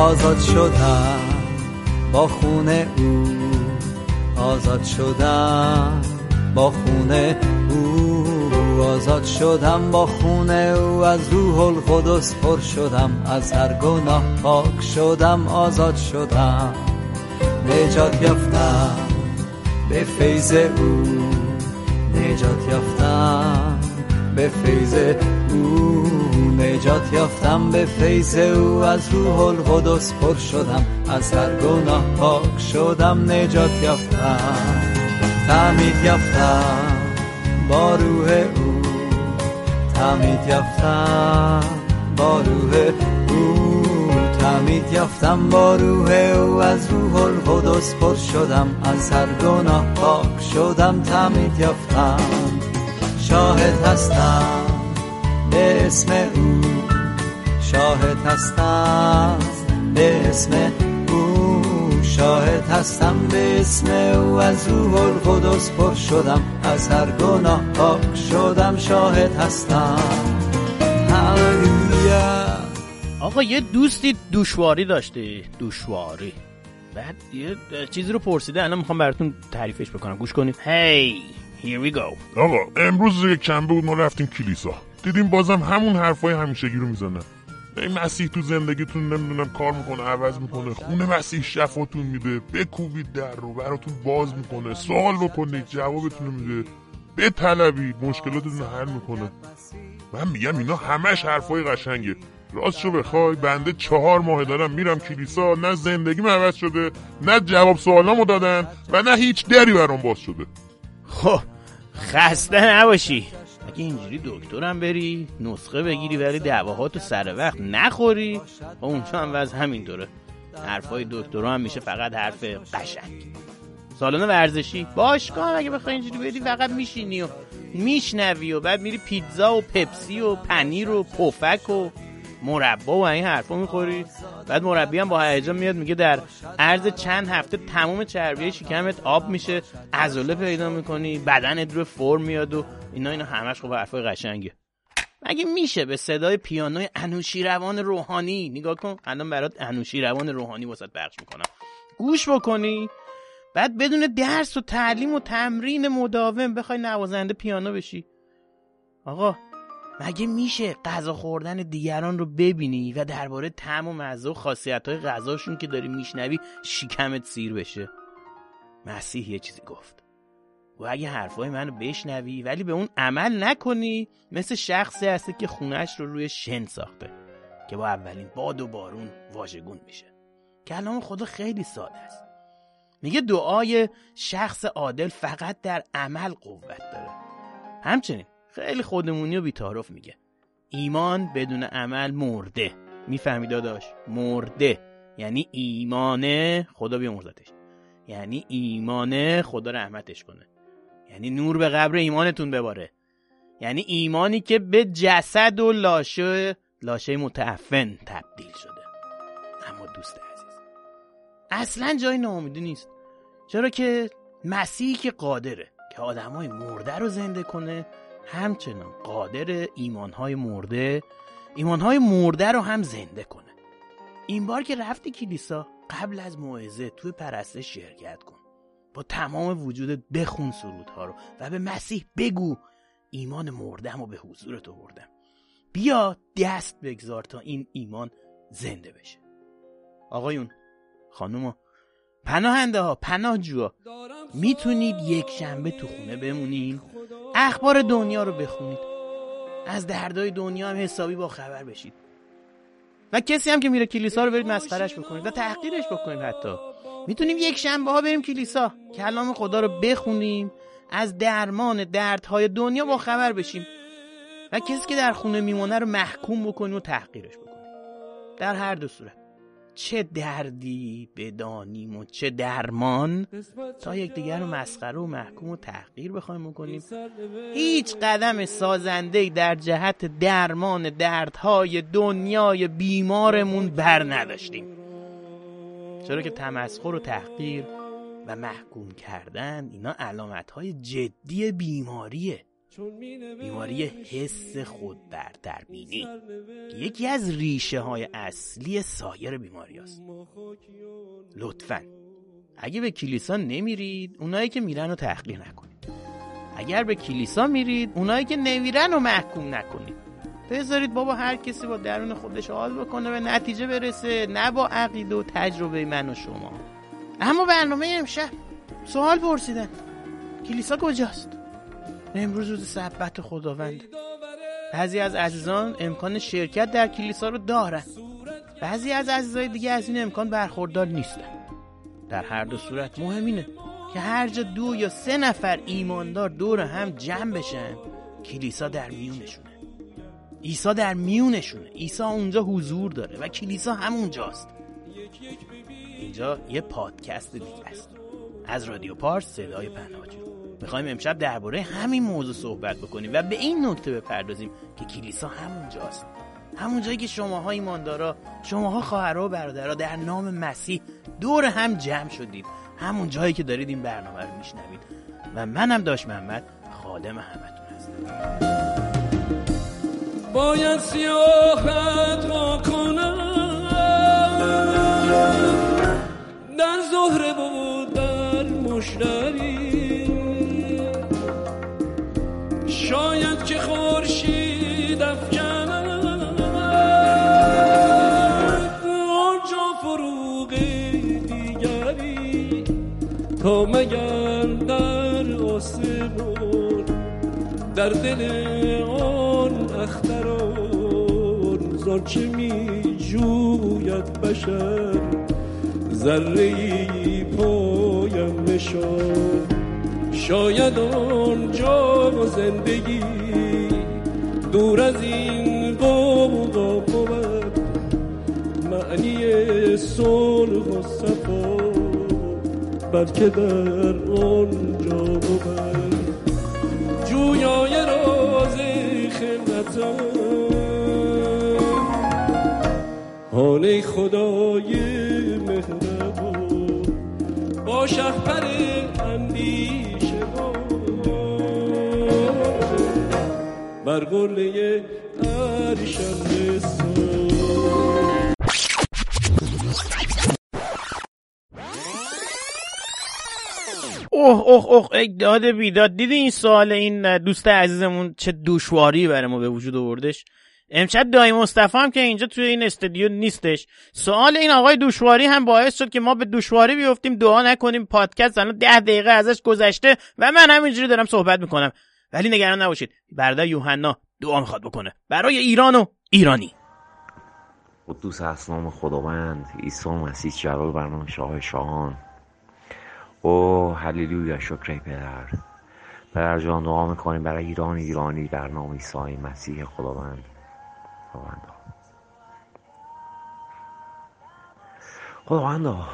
آزاد شدم با خونه او آزاد شدم با خونه او آزاد شدم با خونه او از روح القدس پر شدم از هر گناه پاک شدم آزاد شدم. نجات یافتم به فیض او نجات یافتم به فیض او. نجات یافتم به فیض او از روح القدس پر شدم از هر گناه پاک شدم نجات یافتم تعمید یافتم با روح او تعمید یافتم با روح او تعمید یافتم با روح او از روح القدس پر شدم از هر گناه پاک شدم تعمید یافتم شاهد هستم به اسم او. شاهد هستم. به اسم او شاهد هستم. به اسم او از روح القدس پر شدم. از هر گناه پاک شدم. شاهد هستم. هللویا. آقا یه دوستی دوشواری داشته. دوشواری بعد یه چیزی رو پرسیده. الان می‌خوام براتون تعریفش بکنم. گوش کنید هی here we go. آقا امروز یک شنبه بود ما رفتیم کلیسا. دیدیم بازم همون حرفای همیشگی رو می‌زنن این مسیح تو زندگیتون نمی‌دونم کار می‌کنه عوض می‌کنه خونه مسیح شفاتون میده بکوبید در رو براتون باز می‌کنه سوال بکنید جوابتون میده بطلبید مشکلاتتون رو حل می‌کنه. من میگم اینا همش حرفای قشنگه. راستشو بخوای بنده چهار ماه دارم میرم کلیسا نه زندگیم عوض شده نه جواب سوالامو دادن و نه هیچ دری برام باز شده. خب خسته نباشی. اگه اینجوری دکترم بری نسخه بگیری ولی دواهاتو سر وقت نخوری. و اونجا هم وضع همینطوره. حرفای دکترها هم میشه فقط حرف قشنگ. سالن ورزشی؟ باشگاه هم اگه بخوای اینجوری بدی فقط میشینی و میشنوی و بعد میری پیتزا و پپسی و پنیر و پفک و مربا و این حرفا می‌خوری. بعد مربی هم با هیجان میاد میگه در عرض چند هفته تمام چربی شکمت آب میشه عضله پیدا می‌کنی بدنت رو فرم میاد و اینا اینا همش خب حرفای قشنگه. مگه میشه به صدای پیانوی انوشیروان روحانی نگاه کن الان برات انوشیروان روحانی واسط پخش می‌کنم. گوش بکنی. بعد بدون درس و تعلیم و تمرین مداوم بخوای نوازنده پیانو بشی. آقا مگه میشه غذا خوردن دیگران رو ببینی و درباره طعم و مزه و خاصیت های غذاشون که داری میشنوی شکمت سیر بشه؟ مسیح یه چیزی گفت. و اگه حرفای منو بشنوی ولی به اون عمل نکنی مثل شخصی هستی که خونش رو روی شن ساخته که با اولین باد و بارون واژگون میشه. کلام خدا خیلی ساده است. میگه دعای شخص عادل فقط در عمل قوت داره. همچنین خیلی خودمونی و بیتارف میگه. ایمان بدون عمل مرده. می‌فهمی داداش؟ مرده. یعنی ایمانه خدا بیامرزتش. یعنی ایمانه خدا رحمتش کنه. یعنی نور به قبر ایمانتون بباره. یعنی ایمانی که به جسد و لاشه لاشه متعفن تبدیل شده. اما دوست عزیز اصلا جای ناامیدی نیست. چرا که مسیحی که قادره که آدمای مرده رو زنده کنه همچنان قادر ایمانهای مرده ایمانهای مرده رو هم زنده کنه. این بار که رفتی کلیسا قبل از موعظه توی پرستش شرکت کن. با تمام وجودت بخون سرودها رو و به مسیح بگو ایمان مردم و به حضورت آوردم. بیا دست بگذار تا این ایمان زنده بشه. آقایون خانوما پناهنده ها پناهجوها می‌تونید یک شنبه تو خونه بمونین. اخبار دنیا رو بخونید. از دردای دنیا هم حسابی با خبر بشید. و کسی هم که میره کلیسا رو برید مسخرش بکنید و تحقیرش بکنید حتی. می‌تونیم یک شنبه ها بریم کلیسا کلام خدا رو بخونیم از درمان دردهای دنیا با خبر بشیم. و کسی که در خونه میمونه رو محکوم بکنیم و تحقیرش بکنیم. در هر دو صورت. چه دردی بدانیم و چه درمان؟ تا یکدیگر رو مسخره و محکوم و تحقیر بخوایم بکنیم. هیچ قدم سازنده در جهت درمان دردهای دنیای بیمارمون بر نداشتیم. چرا که تمسخر و تحقیر و محکوم کردن اینا علامت های جدی بیماریه. بیماری حس خود بینی یکی از ریشه های اصلی سایر بیماری هست لطفا اگه به کلیسا نمیرید اونایی که میرن رو تحقیر نکنید. اگر به کلیسا میرید اونایی که نمیرن رو محکوم نکنید. بذارید بابا هر کسی با درون خودش حال بکنه به نتیجه برسه نه با عقیده و تجربه من و شما. اما برنامه امشب سوال پرسیدن. کلیسا کجاست؟ امروز روز سبت خداوند. بعضی از عزیزان امکان شرکت در کلیسا رو دارن. بعضی از عزیزای دیگه از این امکان برخوردار نیستن. در هر دو صورت مهم اینه که هر جا دو یا سه نفر ایماندار دور هم جمع بشن کلیسا در میونشونه. عیسی در میونشونه. عیسی اونجا حضور داره و کلیسا همونجاست اینجا یه پادکست دیگه است. از رادیو پارس صدای پناهجو می‌خوایم امشب درباره همین موضوع صحبت بکنیم و به این نکته بپردازیم که کلیسا همونجاست. همون جایی که شماها ایماندارا شماها خواهرها و برادرها در نام مسیح دور هم جمع شدید. همون جایی که دارید این برنامه رو میشنوید. و منم داشت محمد خادم همتون هستم. باید سیاحت را کنم در زهره بود در مشتری. شاید که خورشید افکند. آنجا فروغ دیگری تا مگر در آسمان در دل آن اختران زانچه می جوید بشر ذره پایم نشان شاید آنجا زندگی دور از این قوقا بود معنی صلح و صفا بلکه در آنجا بود. جویای راز خلقتم حال خدای مهربان با شهپر بر قله اوه اوه اوه ای داد بیداد. دیدی این سوال این دوست عزیزمون چه دشواری برای ما به وجود آوردش؟ امشب دایی مصطفی هم که اینجا توی این استودیو نیستش. سوال این آقای دوشواری هم باعث شد که ما به دوشواری بیفتیم دعا نکنیم. پادکست الان ده دقیقه ازش گذشته و من همینجوری دارم صحبت می‌کنم. ولی نگران نباشید. برادر یوحنا دعا می‌خواد بکنه. برای ایران و ایرانی. قدوس اسلام خداوند. عیسی مسیح جلال برنامه شاه شاهان. او هلیلویا شکر پدر. پدر جان دعا می‌کنیم برای ایران ایرانی در نام عیسی مسیح خداوند. خداوند. خداوند.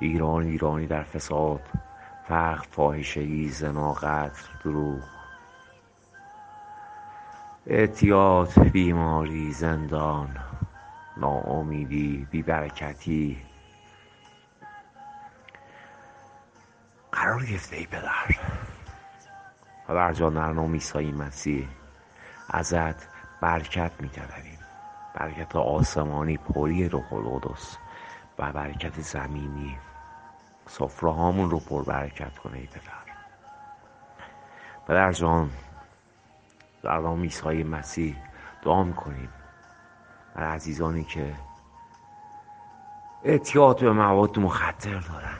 ایران ایرانی در فساد. فقر فاحشگی زنا قتل دروغ. اعتیاد بیماری زندان ناامیدی بیبرکتی. قرار گرفته ای پدر. پدر جان در نام عیسی مسیح ازت برکت میطلبیم برکت آسمانی پری روح القدس و برکت زمینی سفره هامون رو پر برکت کنه ای پدر. پدر جان در نام عیسی مسیح دعا می‌کنیم. برای عزیزانی که اعتیاد به مواد مخدر دارن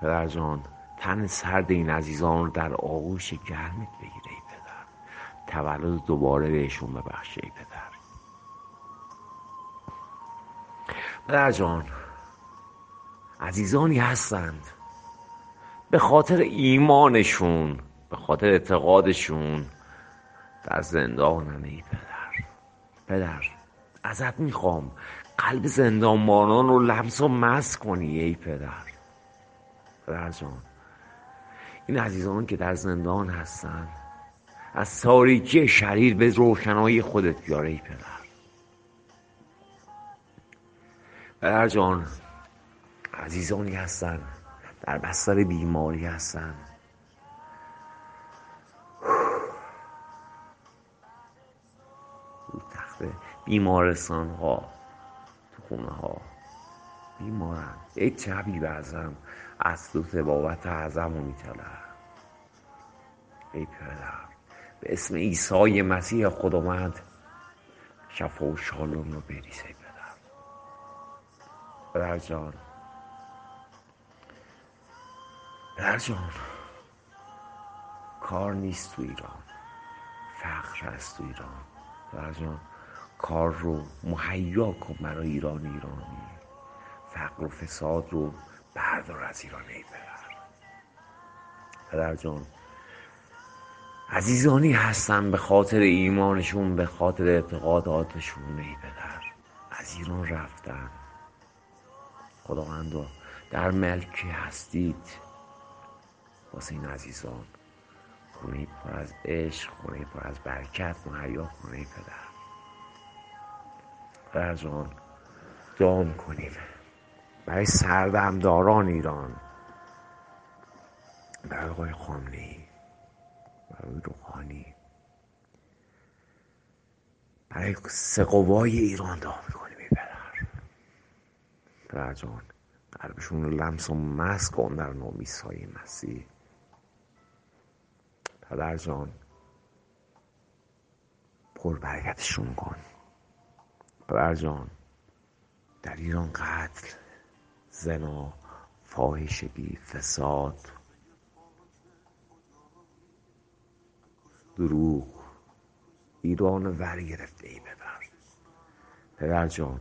پدر جان تن سرد این عزیزان رو در آغوش گرمت بگیره ای پدر. تولد دوباره بهشون ببخشه ای پدر. پدر جان عزیزانی هستند. به خاطر ایمانشون به خاطر اعتقادشون در زندانم ای پدر. پدر ازت می‌خوام. قلب زندانبانان رو لمس و مس کنی ای پدر. پدر جان این عزیزان که در زندان هستن از تاریکی شریر به روشنایی خودت بیاره ای پدر. پدر جان عزیزانی هستن در بستر بیماری هستن. تخت بیمارستان ها تو خونه ها بیمارن. ای چبی بزن. از تو تبابت اعظم رو میتلن ای پدر. به اسم عیسی مسیح خود آمد شفا و شالوم رو بریز ای پدر. پدر جان. پدر جان. کار نیست تو ایران. فقر هست تو ایران. پدر جان. کار رو مهیا کن برای ایران ایرانی. فقر و فساد رو بردار از ایران ای پدر. پدر جان عزیزانی هستن به خاطر ایمانشون به خاطر اعتقاداتشون ای پدر. از ایران رفتن. خداوند در ملکی هستید. واسه این عزیزان. خونه پر از عشق خونه پر از برکت مهیا ای پدر. پدر جان دعا کنیم. برای سردمداران ایران. برای آقای خامنه‌ای. برای روحانی. برای سقوای ایران دعا می‌کنیم ای پدر. پدر جان قلبشون رو لمس و مس کن در نام عیسی مسیح. جان پر برکتشون کن. پدر در ایران قتل زنا فاحشگی فساد دروغ ایران ور گرفته ای پدر پدر جان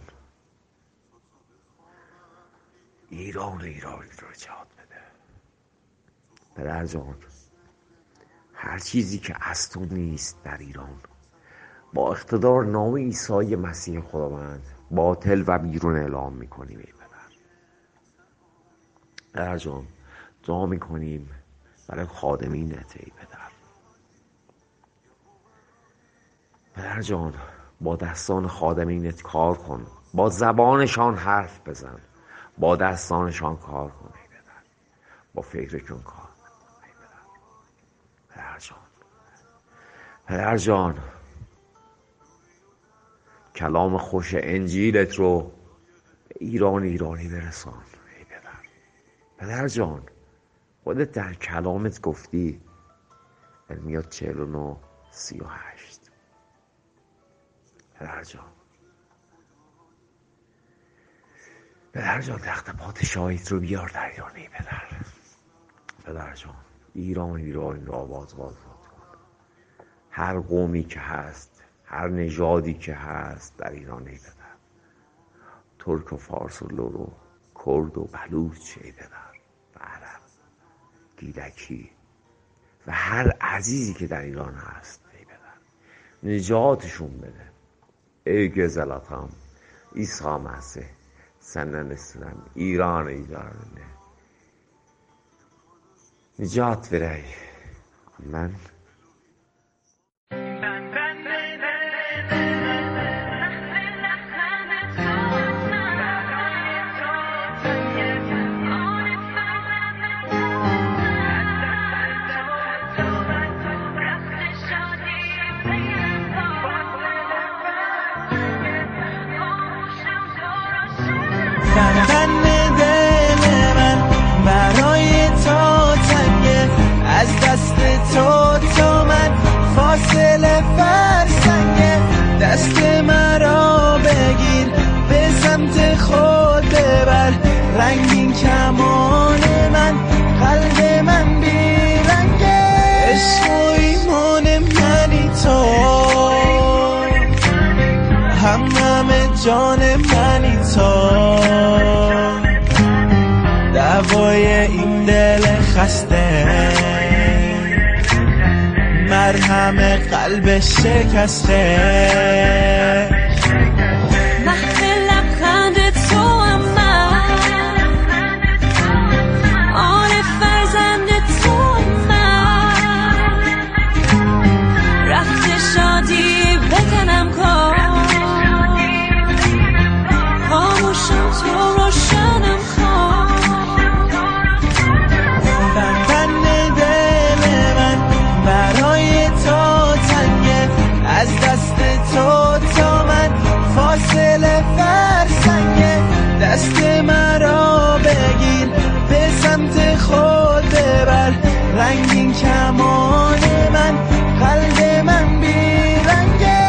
ایران ایران رو جهاد بده. پدر هر چیزی که از تو نیست در ایران. با اقتدار نام عیسی مسیح خداوند باطل و بیرون اعلام می‌کنیم ای پدر. پدر جان دعا می‌کنیم برای خادمینت ای پدر. پدر جان با دستان خادمینت کار کن. با زبانشان حرف بزن. با دستانشان کار کن ای پدر. با فکرشون کار پدر جان. پدر جان. کلام خوش انجیلت رو به ایران ایرانی برسان ای پدر. پدر جان خودت در کلامت گفتی. سی و هشت. پدر جان. پدر جان تخت پادشاهیت رو بیار در ایران ای پدر. پدر جان. ایران ایران آواز باز کن هر قومی که هست هر نژادی که هست در ایران ای ترک و فارس و لورو کرد و بلوچ ای پدر. و عرب گیلکی. و هر عزیزی که در ایران هست ای نجاتشون بده. ای گزلاتم عیسی مسیح senden istedim İran'ı idarını. Nicat verey. Amen. دست مرا بگیر به سمت خود ببر. رنگین کمان من قلب من بیرنگه عشق و ایمان منی تو. هم همه جان منی تو. دوای این دل خسته مرهم قلب شکسته. سنگین کمان من قلب من بیرنگه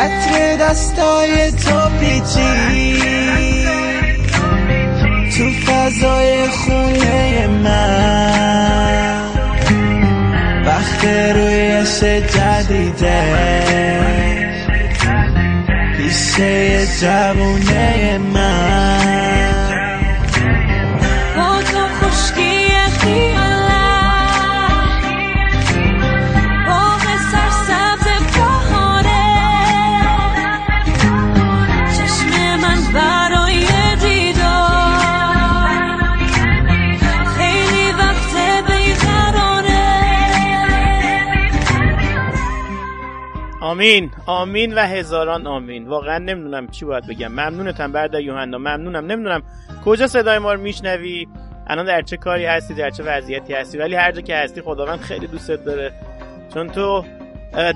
عطر دستای تو پیچی تو فضای خونه من. وقت رویش جدیده. پیشه جوونه من. آمین. آمین و هزاران آمین. واقعا نمی‌دونم چی باید بگم. ممنونتم برادر یوحنا. ممنونم. نمی‌دونم کجا صدای ما رو میشنوی؟ الان در چه کاری هستی؟ در چه وضعیتی هستی؟ ولی هر جا که هستی خداوند خیلی دوستت داره. چون تو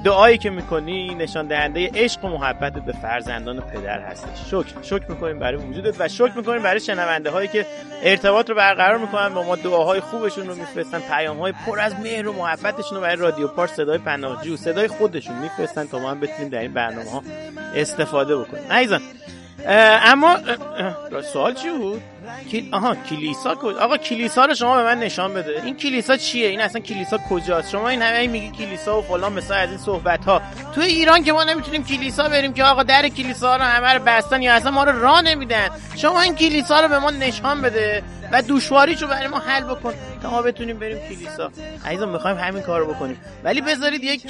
دعایی که می‌کنی نشان دهنده عشق و محبت به فرزندان پدر هستی شکر. شکر می‌کنیم برای وجودت و شکر می‌کنیم برای شنونده هایی که ارتباط رو برقرار می‌کنن با ما. دعاهای خوبشون رو میفرستن پیام های پر از مهر و محبتشون رو برای رادیو پارس صدای پناهجو صدای خودشون میفرستن تا ما هم بتونیم در این برنامه ها استفاده بکنیم. عزیزان اما سوال چی بود؟ آها کلیسا کجا آقا کلیسا رو شما به من نشان بده. این کلیسا چیه؟ این اصلا کلیسا کجاست؟ شما این همه میگی کلیسا و فلان مثلا از این صحبت ها تو ایران که ما نمی‌تونیم کلیسا بریم که آقا در کلیسا رو همه رو بستن یا اصلا ما رو راه نمیدن. شما این کلیسا رو به ما نشان بده و دوشواریشو برای ما حل بکن تا ما بتونیم بریم کلیسا. عزیزم می‌خوایم همین کارو بکنیم. ولی بذارید یک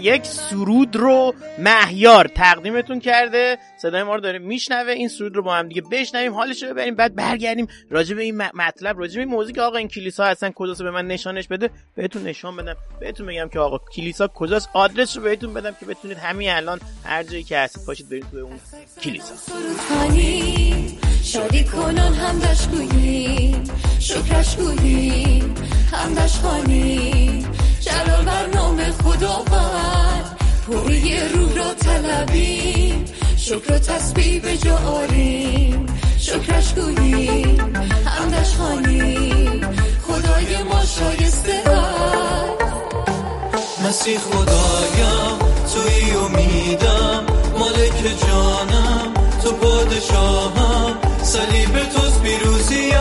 یک سرود رو مهیار تقدیمتون کرده. صدای ما رو داره میشنوه این سرود رو با هم دیگه بشنویم حالش رو ببریم بعد برگردیم راجع به این مطلب راجع به این موضوع که آقا این کلیسا هستن کجاست به من نشانش بده بهتون نشان بدم بهتون بگم که آقا کلیسا کجاست آدرس رو بهتون بدم که بتونید همین الان هر جایی که هستید پاشید برید توی اون کلیسا. شادی کنان همدش گوییم شکرش گوییم همدش خوانیم جلال بر نام خداوند پوری روح را طلبیم. شکر و تسبیح به جا آریم. شکرش گوییم همدش خوانیم. خدای ما شایسته است. مسیح خدایم توی امیدم. مالک جانم تو پادشاهم. صلیب توست پیروزیم.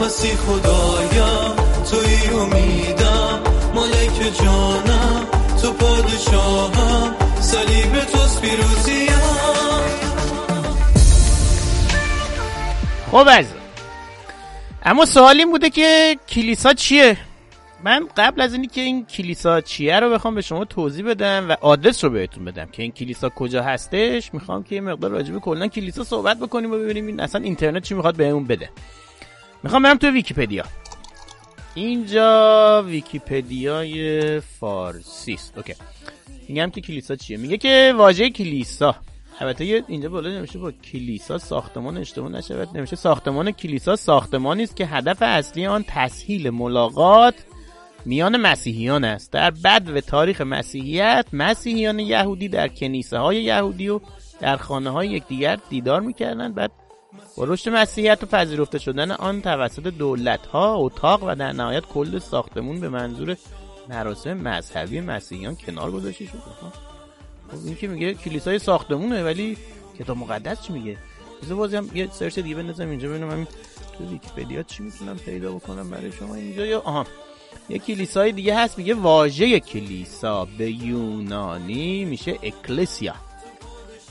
مسیح خدایم توی امیدم. مالک جانم تو پادشاهم. صلیب توست پیروزیم خب عزیزم اما سوال این بوده که کلیسا چیه؟ من قبل از اینی که این کلیسا چیه رو بخوام به شما توضیح بدم و آدرس رو بهتون بدم که این کلیسا کجا هستش. می‌خوام که یه مقدار راجع به کلا کلیسا صحبت بکنیم و ببینیم این اصلا اینترنت چی می‌خواد بهمون بده. می‌خوام برم تو ویکیپدیا. اینجا ویکیپدیای فارسی است. OK. میگم که کلیسا چیه؟ میگه که واژه کلیسا. البته اینجا بالا نوشته با کلیسا ساختمان اشتباه نشود نوشته ساختمان کلیسا ساختمانی است که هدف اصلی آن تسهیل ملاقات میان مسیحیان است. در بدو تاریخ مسیحیت مسیحیان یهودی در کنیسه های یهودی و در خانه های یکدیگر دیدار می‌کردند. بعد با رشد مسیحیت و پذیرفته شدن آن توسط دولت ها اتاق و در نهایت کل ساختمون به منظور مراسم مذهبی مسیحیان کنار گذاشته شد آها. خب این که میگه کلیسای ساختمونه ولی کتاب مقدس چی میگه؟ بذار بازی هم یه سرچ دیگه بندازم اینجا ببینم همین تو ویکیپدیا چی می‌تونم پیدا بکنم برای شما اینجا. یا آها. یه کلیسای دیگه هست میگه واژه کلیسا به یونانی میشه اکلسیا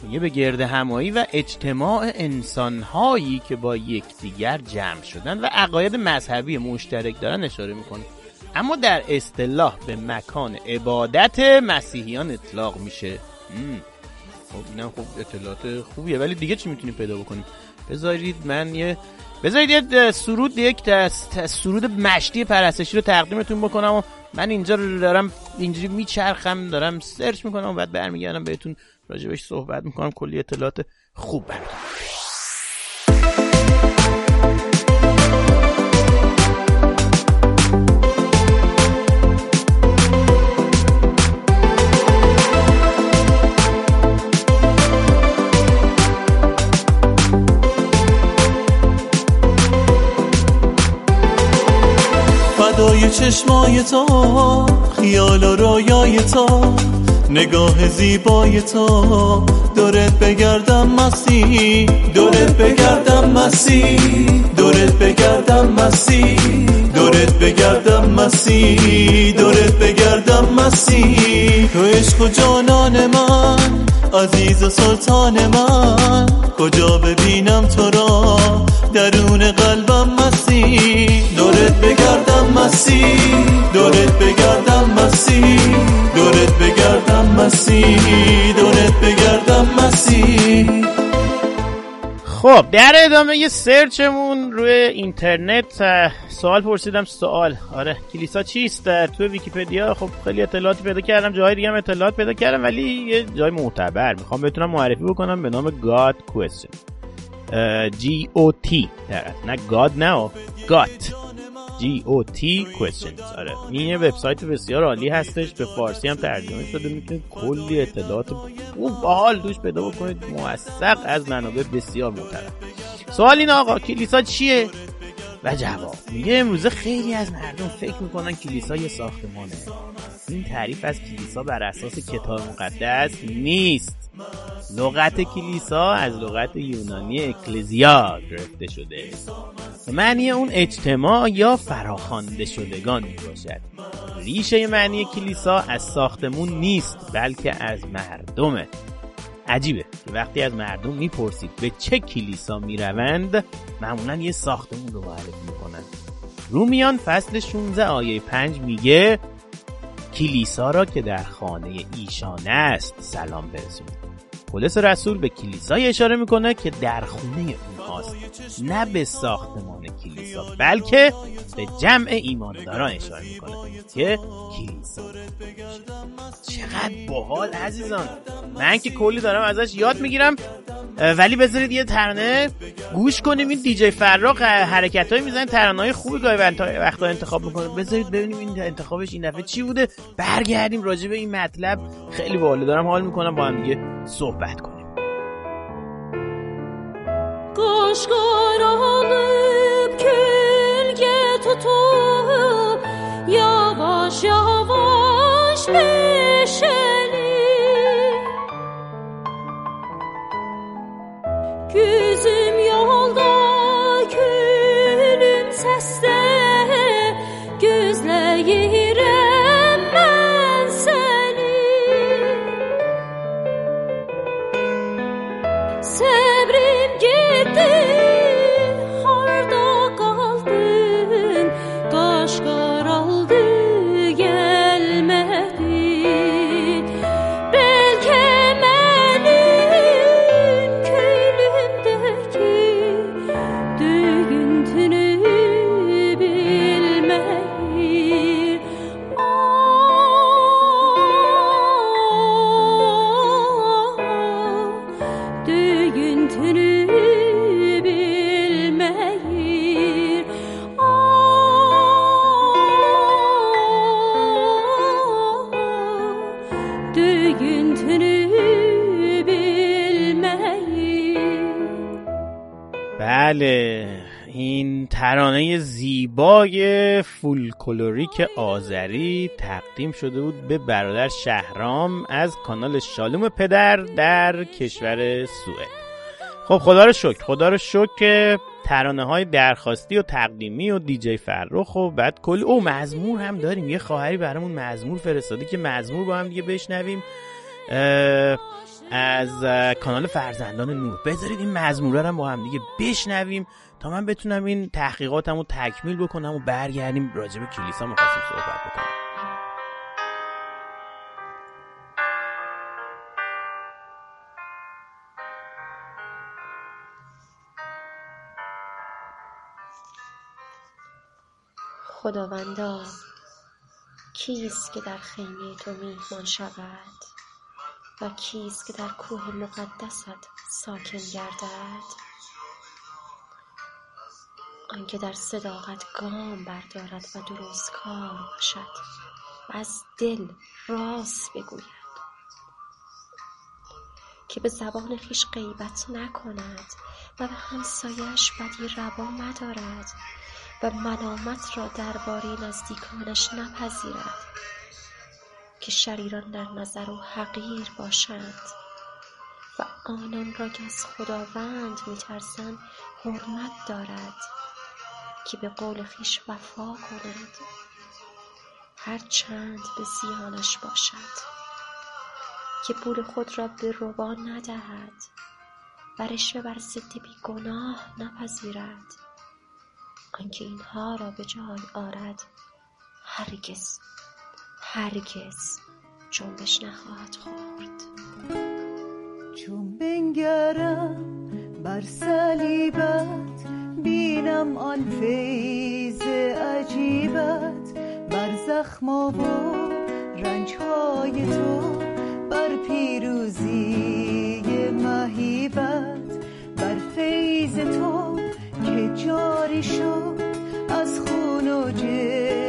میگه به گرد همایی و اجتماع انسانهایی که با یکدیگر جمع شدن و عقاید مذهبی مشترک دارن اشاره می‌کنه. اما در اصطلاح به مکان عبادت مسیحیان اطلاق میشه. خب اینم خب اطلاعات خوبیه. ولی دیگه چی می‌تونیم پیدا بکنیم؟ بذارید من یه بذارید یه سرود یک دست سرود مشتی پرستشی رو تقدیمتون بکنم و من اینجا رو دارم اینجوری میچرخم دارم سرچ می‌کنم و بعد برمیگردم بهتون راجبش صحبت می‌کنم. کلی اطلاعات خوب براتون. چشمای تو خیال و رویای تو نگاه زیبای تو. دورت بگردم مسی دورت بگردم مسی دورت بگردم مسی دورت بگردم مسی دورت بگردم مسی تو عشق و جانان من عزیز و سلطان من کجا ببینم تو را؟ درون قلبم مسی دورت بگردم مسی دورت بگردم مسی دورت بگردم مسی دورت بگردم مسی خب در ادامه سرچمون روی اینترنت سوال پرسیدم سوال. آره کلیسا چیست؟ توی ویکیپدیا خب خیلی اطلاعاتی پیدا کردم جاهای دیگه هم اطلاعات پیدا کردم ولی یه جای معتبر. می‌خوام بتونم معرفی بکنم به نام God Question. G O T. نه God نه گات G O T Questions. آره. این یه وبسایت بسیار عالی هستش. به فارسی هم ترجمه شده. می‌تونید کلی اطلاعات خوب باحال توش پیدا بکنید. موثق از منابع بسیار معتبر سوال این آقا کلیسا چیه؟ و جواب. میگه امروزه خیلی از مردم فکر می‌کنن کلیسا یه ساختمانه. این تعریف از کلیسا بر اساس کتاب مقدس نیست. لغت کلیسا از لغت یونانی اکلزیا گرفته شده. معنی اون اجتماع یا فراخوانده شدگان می باشد ریشه معنی کلیسا از ساختمون نیست بلکه از مردمه. عجیبه که وقتی از مردم می‌پرسید به چه کلیسا می‌روند معمولا یه ساختمون رو معرفی می‌کنن. رومیان فصل 16 آیه 5 میگه کلیسا را که در خانه ایشان است. سلام برسونید پولس رسول به کلیسای اشاره می‌کنه که در خونه اونهاست نه به ساختمان کلیسا بلکه به جمع ایمانداران اشاره می‌کنه که کلیسا چقدر باحال عزیزان. من که کلی دارم ازش یاد می‌گیرم. ولی بذارید یه ترانه گوش کنیم. این دیجی فراق حرکت های می‌زنه ترانه های خوبی گاهی وقتا انتخاب می‌کنه. بذارید ببینیم این انتخابش این دفعه چی بوده. برگردیم راجع به این مطلب. خیلی باحال دارم حال می‌کنم با هم دیگه صحبت کنیم. Kaş karanlık külge tutup yavaş yavaş bir بله این ترانه زیبای فولکلوریک آذری تقدیم شده بود به برادر شهرام از کانال شالوم پدر در کشور سوئد. خب خدا رو شکر خدا رو شکر ترانه های درخواستی و تقدیمی و دیجی فرخ و بعد کلی او مزمور هم داریم. یه خواهری برامون مزمور فرستادی که مزمور با هم دیگه بشنویم. از کانال فرزندان نور بذارید این مزموره رو با هم دیگه بشنویم تا من بتونم این تحقیقاتم رو تکمیل بکنم و برگردیم راجع به کلیسا می‌خواستیم صحبت بکنیم. خداوندا کیست که در خیمه تو میهمان شود؟ و کیست که در کوه مقدست ساکن گردد؟ آنکه در صداقت گام بردارد و درست کار باشد و از دل راست بگوید. که به زبان خویش غیبت نکند و به همسایش بدی روا ندارد و ملامت را درباره نزدیکانش نپذیرد. که شریران در نظر او حقیر باشند و آنان را که از خداوند میترسند حرمت دارد که به قول خویش وفا کند هر چند به زیانش باشد که پول خود را به ربا ندهد و رشوه بر ضد بیگناه نپذیرد. آنکه اینها را به جای آرد هرگز. هرگز جنبش نخواهد خورد. چون بنگرم بر صلیبت بینم آن فیض عجیبت. بر زخما و رنجهای تو بر پیروزی مهیبت. بر فیض تو که جاری شد از خون و جسم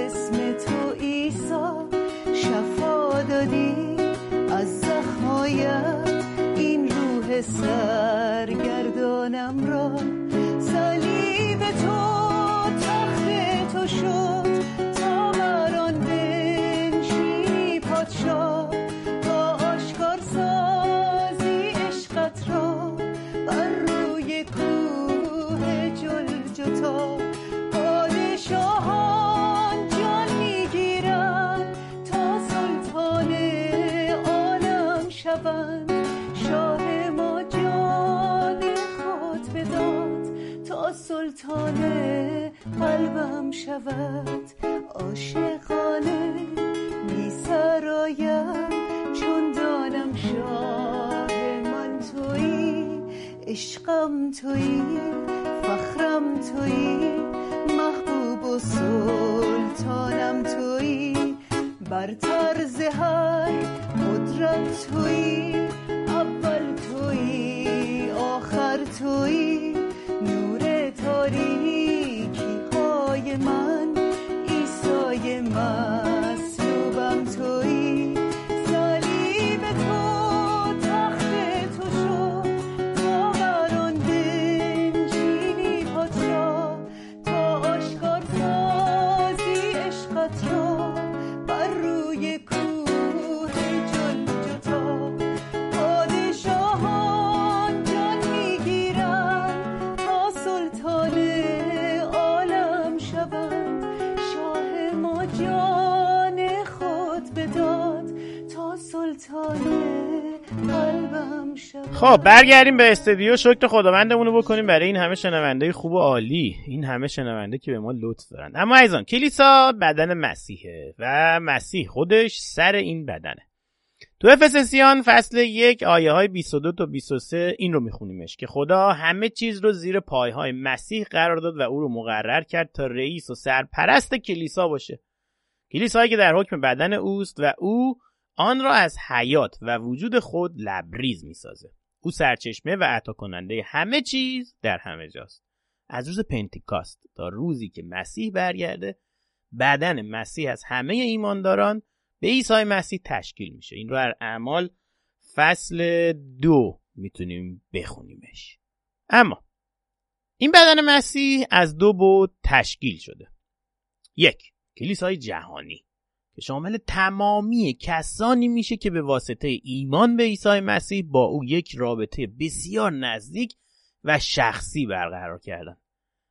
سرگردانم را. شود عاشقانه می سرایم چون دانم شاه من تویی عشقم تویی فخرم تویی محبوب و سلطانم تویی بر طرز هر قدرت تویی خب برگردیم به استودیو شکر خداوندمون رو بکنیم برای این همه شنونده خوب و عالی. این همه شنونده که به ما لطف دارن. اما ایزان کلیسا بدن مسیحه و مسیح خودش سر این بدنه. تو افسسیان فصل یک آیه های 22 تا 23 این رو میخونیمش که خدا همه چیز رو زیر پای های مسیح قرار داد و او رو مقرر کرد تا رئیس و سرپرست کلیسا باشه. کلیسایی که در حکم بدن اوست و او آن را از حیات و وجود خود لبریز می‌سازه. او سرچشمه و عطا کننده همه چیز در همه جاست. از روز پنتیکاست تا روزی که مسیح برگرده بدن مسیح از همه ایمانداران به عیسی مسیح تشکیل میشه. این رو در اعمال فصل دو می‌تونیم بخونیمش. اما این بدن مسیح از دو بود تشکیل شده. یک کلیسای جهانی. که شامل تمامی کسانی میشه که به واسطه ایمان به عیسی مسیح با او یک رابطه بسیار نزدیک و شخصی برقرار کردن.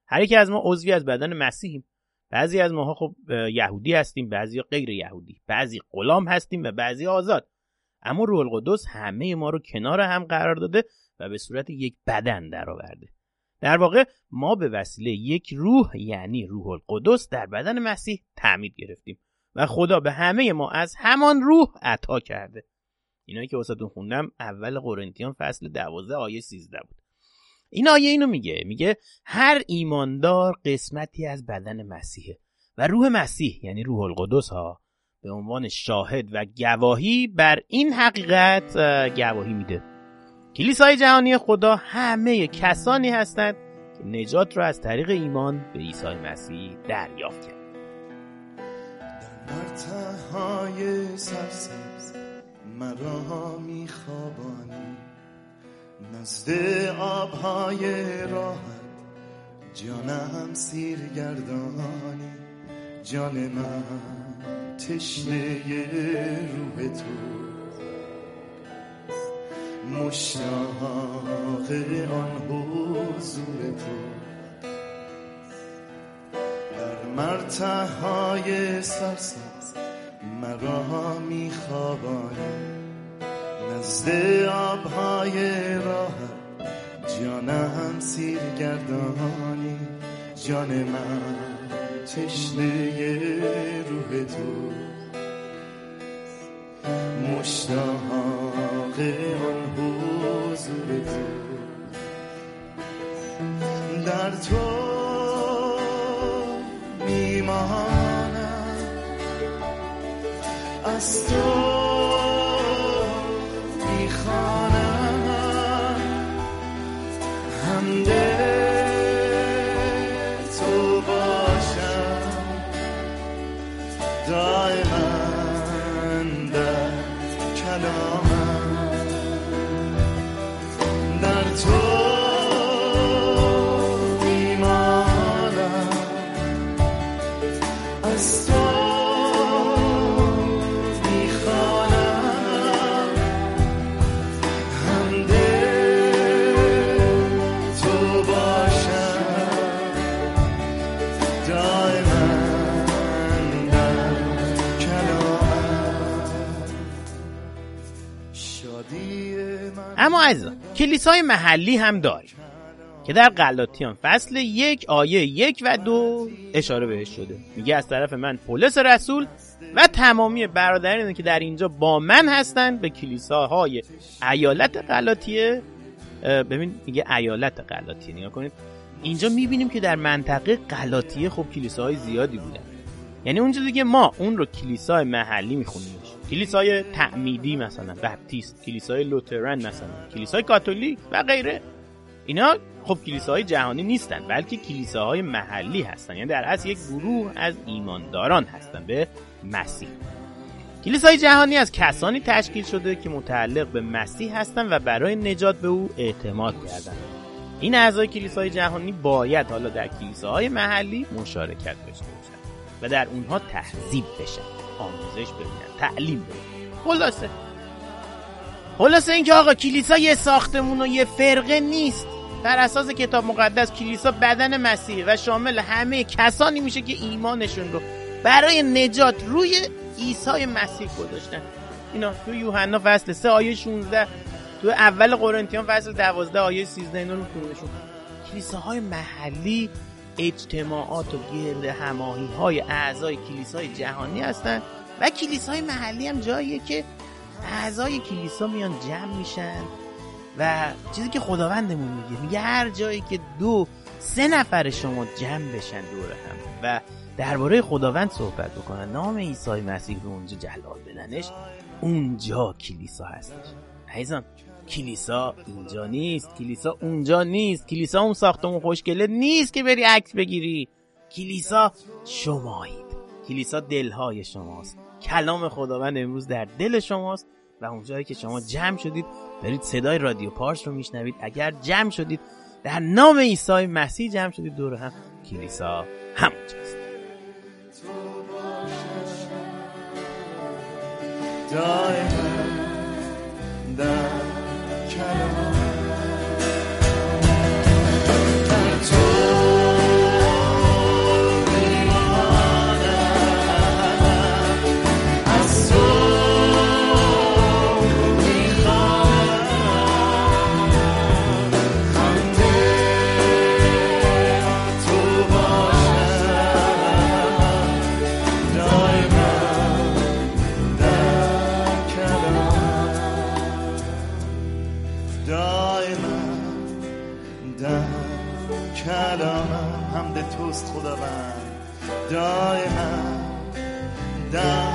هر یک از ما عضوی از بدن مسیحیم. بعضی از ماها خب یهودی هستیم بعضی غیر یهودی. بعضی غلام هستیم و بعضی آزاد. اما روح القدس همه ما رو کنار هم قرار داده و به صورت یک بدن درآورده. در واقع ما به وسیله یک روح یعنی روح القدس در بدن مسیح تعمید گرفتیم. و خدا به همه ما از همان روح عطا کرده. اینایی که واسهتون خوندم اول قرنتیان فصل 12 آیه 13 بود. این آیه اینو میگه. میگه هر ایماندار قسمتی از بدن مسیحه و روح مسیح یعنی روح القدس ها به عنوان شاهد و گواهی بر این حقیقت گواهی میده. کلیسای جهانی خدا همه کسانی هستند که نجات را از طریق ایمان به عیسی مسیح دریافت کرد. در های سرسبز مرا میخوابانی. نزد آبهای راحت جانم سیر گردانی جان من تشنه روح تو. مشتاق آن حضور تو. مرتهای سرسبز مرا میخوابانی نزد آبهای راحت جانم سیر گردانی جان من تشنه روح تو. مشتاق آن حضور تو. در تو میمانم از تو کلیسای محلی هم داریم که در غلاطیان فصل یک آیه یک و دو اشاره بهش شده. میگه از طرف من پولس رسول و تمامی برادرانی که در اینجا با من هستند به کلیساهای ایالت غلاطیه اه، ببین میگه ایالت غلاطیه نگاه کنید. اینجا می‌بینیم که در منطقه غلاطیه خب کلیساهای زیادی بودن. یعنی اونجا دیگه ما اون رو کلیسای محلی میخونیمش. کلیسای تعمیدی مثلا بپتیست کلیسای لوترن مثلا کلیسای کاتولیک و غیره. اینا خب کلیساهای جهانی نیستن بلکه کلیساهای محلی هستن. یعنی در اصل یک گروه از ایمانداران هستن به مسیح. کلیسای جهانی از کسانی تشکیل شده که متعلق به مسیح هستند و برای نجات به او اعتماد کردند این اعضای کلیسای جهانی باید حالا در کلیساهای محلی مشارکت داشته باشند و در اونها تهذیب بشن. آموزش ببینن تعلیم ببینن خلاصه. خلاصه اینکه آقا کلیسا یه ساختمون و یه فرقه نیست. بر اساس کتاب مقدس کلیسا بدن مسیحه و شامل همه کسانی میشه که ایمانشون رو برای نجات روی عیسی مسیح گذاشتن. اینا تو یوحنا فصل 3 آیه 16 تو اول قرنتیان فصل 12 آیه 13 اینا رو کلیساهای محلی اجتماعات و گرد هماهی های اعضای کلیسای جهانی هستن و کلیسای محلی هم جاییه که اعضای کلیسا میان جمع میشن و چیزی که خداوندمون میگه. میگه هر جایی که دو سه نفر شما جمع بشن دور هم و درباره خداوند صحبت بکنن نام عیسی مسیح رو اونجا جلال بدنش اونجا کلیسا هستش. عزیزان کلیسا اینجا نیست. کلیسا اونجا نیست. کلیسا اون ساختمون خوشگله نیست که بری عکس بگیری. کلیسا شمایید. کلیسا دلهای شماست. کلام خداوند امروز در دل شماست و اونجایی که شما جمع شدید برید صدای رادیو پارس رو میشنوید. اگر جمع شدید در نام عیسی مسیح جمع شدید دور هم کلیسا همونجاست. دائما در کلام دائما در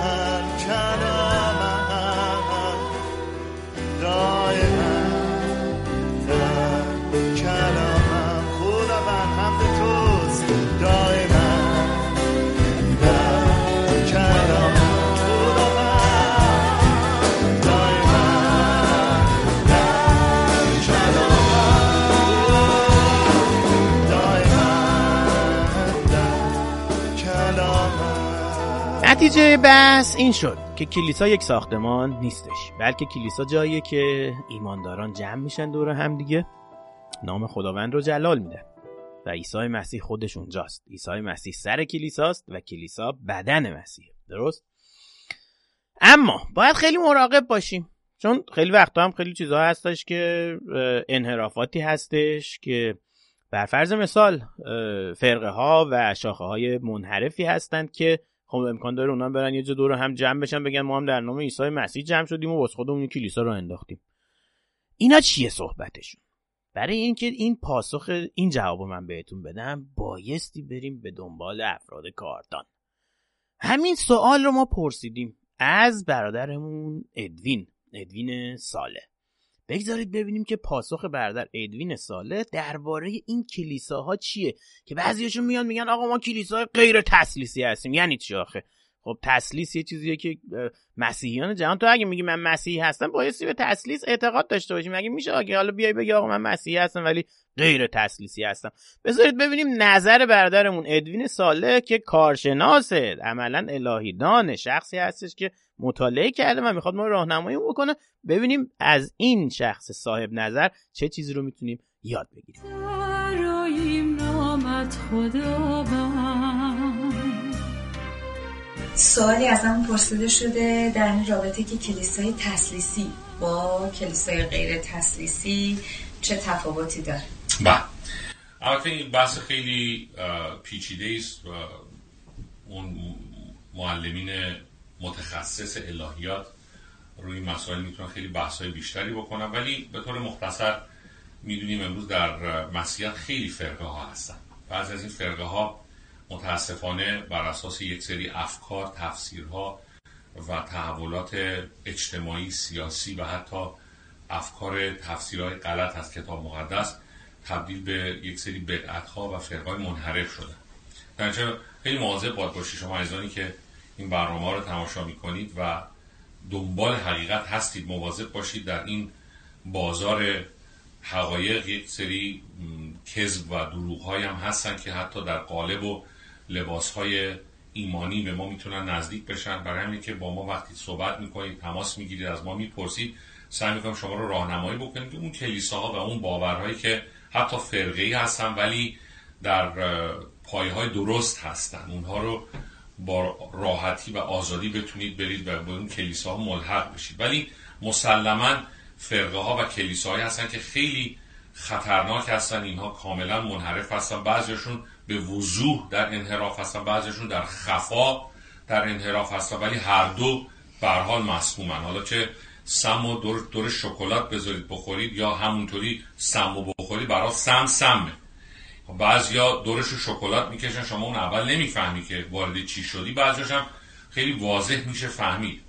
نتیجه بحث این شد که کلیسا یک ساختمان نیستش بلکه کلیسا جاییه که ایمانداران جمع میشن دور هم دیگه. نام خداوند رو جلال میدن و عیسی مسیح خودش اونجاست. عیسی مسیح سر کلیساست و کلیسا بدن مسیح. درست؟ اما باید خیلی مراقب باشیم چون خیلی وقتا هم خیلی چیزها هستش که انحرافاتی هستش که بر فرض مثال فرقه ها و شاخه های منحرفی هستند که خب امکان داره اونا برن یه جا دور هم جمع بشن بگن ما هم در نام عیسی مسیح جمع شدیم و واسه خودمون کلیسا رو انداختیم. اینا چیه صحبتشون؟ برای اینکه این پاسخ این جواب من بهتون بدم بایستی بریم به دنبال افراد کاردان. همین سوال رو ما پرسیدیم از برادرمون ادوین ادوین ساله. بگذارید ببینیم که پاسخ برادر ادوین ساله درباره این کلیساها چیه؟ که بعضیاشون میان میگن آقا ما کلیساهای غیر تسلیسی هستیم. یعنی چی آخه؟ خب تسلیس یه چیزیه که مسیحیان جهان. تو اگه میگی من مسیحی هستم بایستی به تسلیس اعتقاد داشته باشیم. اگه میشه اگه حالا بیای بگی آقا من مسیحی هستم ولی غیر تسلیسی هستم. بذارید ببینیم نظر برادرمون ادوین ساله که کارشناسه عملا الهیدان شخصی هستش که مطالعه کرده و می‌خواد ما راهنمایی بکنه. ببینیم از این شخص صاحب نظر چه چیزی رو می‌تونیم یاد بگیریم. سوالی از همون پرسیده شده در این رابطه که کلیسای تسلیسی با کلیسای غیر تسلیسی چه تفاوتی داره؟ بله. البته این بحث خیلی پیچیده است و اون معلمین متخصص الهیات روی مسائل می‌تونن خیلی بحث های بیشتری بکنن ولی به طور مختصر می‌دونیم امروز در مسیحیت خیلی فرقه ها هستن. بعضی از این فرقه ها متاسفانه بر اساس یک سری افکار تفسیرها و تحولات اجتماعی سیاسی و حتی افکار تفسیرهای غلط از کتاب مقدس تبدیل به یک سری بدعت ها و فرقای منحرف شدن در خیلی مواظب باید باشید شما عزیزانی که این برنامه رو تماشا می‌کنید و دنبال حقیقت هستید مواظب باشید در این بازار حقایق یک سری کذب و دروغ هم هستن که حتی در قالب و لباس های ایمانی به ما می‌تونن نزدیک بشن. برای همین که با ما وقتی صحبت می‌کنید تماس می‌گیرید از ما می‌پرسید سعی می‌کنم شما رو راهنمایی بکنیم. که اون کلیساها و اون باورهایی که حتی فرقه ای هستن ولی در پایه های درست هستن. اونها رو با راحتی و آزادی بتونید برید و به اون کلیساها ملحق بشید. ولی مسلما فرقه ها و کلیساهایی هستن که خیلی خطرناک هستن. اینها کاملا منحرف هستن. بعضیشون به وضوح در انحراف هستن. بعضیشون در خفا در انحراف هستن. ولی هر دو به حال حالا چه سم و دور, دور شکلات بذارید بخورید یا همونطوری سم و بخورید برای سم سمه. بعضیا دورش شکلات می‌کشن. شما اون اول نمی‌فهمی که وارد چی شدی. بعضیش هم خیلی واضح میشه فهمید.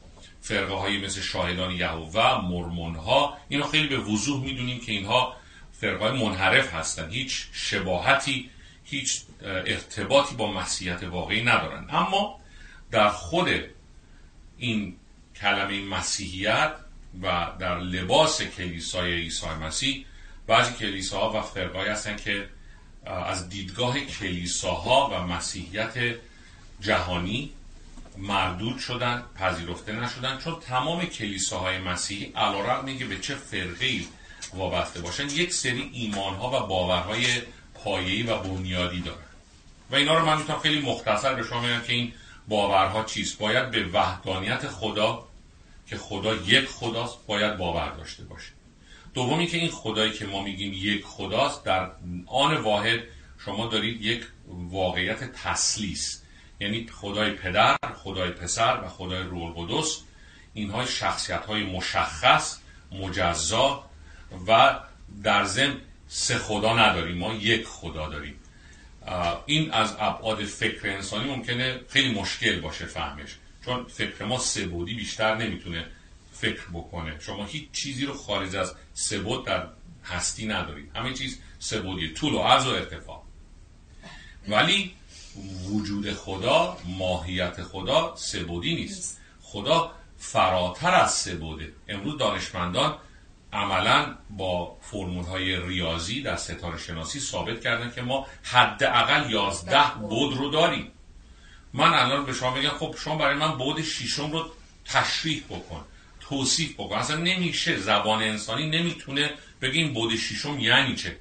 فرقه های مثل شاهدان یهوه مرمون ها اینا خیلی به وضوح می‌دونیم که اینها فرقه های منحرف هستن. هیچ شباهتی هیچ ارتباطی با مسیحیت واقعی ندارن. اما در خود این کلمه مسیحیت و در لباس کلیسای عیسی مسیح بعضی کلیساها و فرقه هستن که از دیدگاه کلیساها و مسیحیت جهانی مردود شدن پذیرفته نشدن چون تمام کلیساهای مسیحی علیرغم که به چه فرقه وابسته باشن یک سری ایمانها و باورهای پایه‌ای و بنیادی دارن. و اینا رو من می‌تونم خیلی مختصر به شما بگم که این باورها چیست. باید به وحدانیت خدا که خدا یک خداست باید باور داشته باشه. دومی که این خدایی که ما میگیم یک خداست در آن واحد شما دارید یک واقعیت تسلیس. یعنی خدای پدر خدای پسر و خدای روح القدس اینها شخصیت های مشخص مجزا و در ضمن سه خدا نداریم ما یک خدا داریم. این از ابعاد فکر انسانی ممکنه خیلی مشکل باشه فهمش چون فکر ما سبودی بیشتر نمی‌تونه فکر بکنه. شما هیچ چیزی رو خارج از سبود در هستی ندارید همه چیز سبودی طول و عرض و ارتفاع. ولی وجود خدا ماهیت خدا سبودی نیست. خدا فراتر از سبوده. امروز دانشمندان عملا با فرمول های ریاضی در ستاره شناسی ثابت کردن که ما حداقل 11 بود. رو داریم. من الان به شما بگم خب شما برای من بعد شیشم رو تشریح بکن توصیف بکن. اصلا نمیشه زبان انسانی نمی‌تونه بگه این بعد شیشم یعنی چه.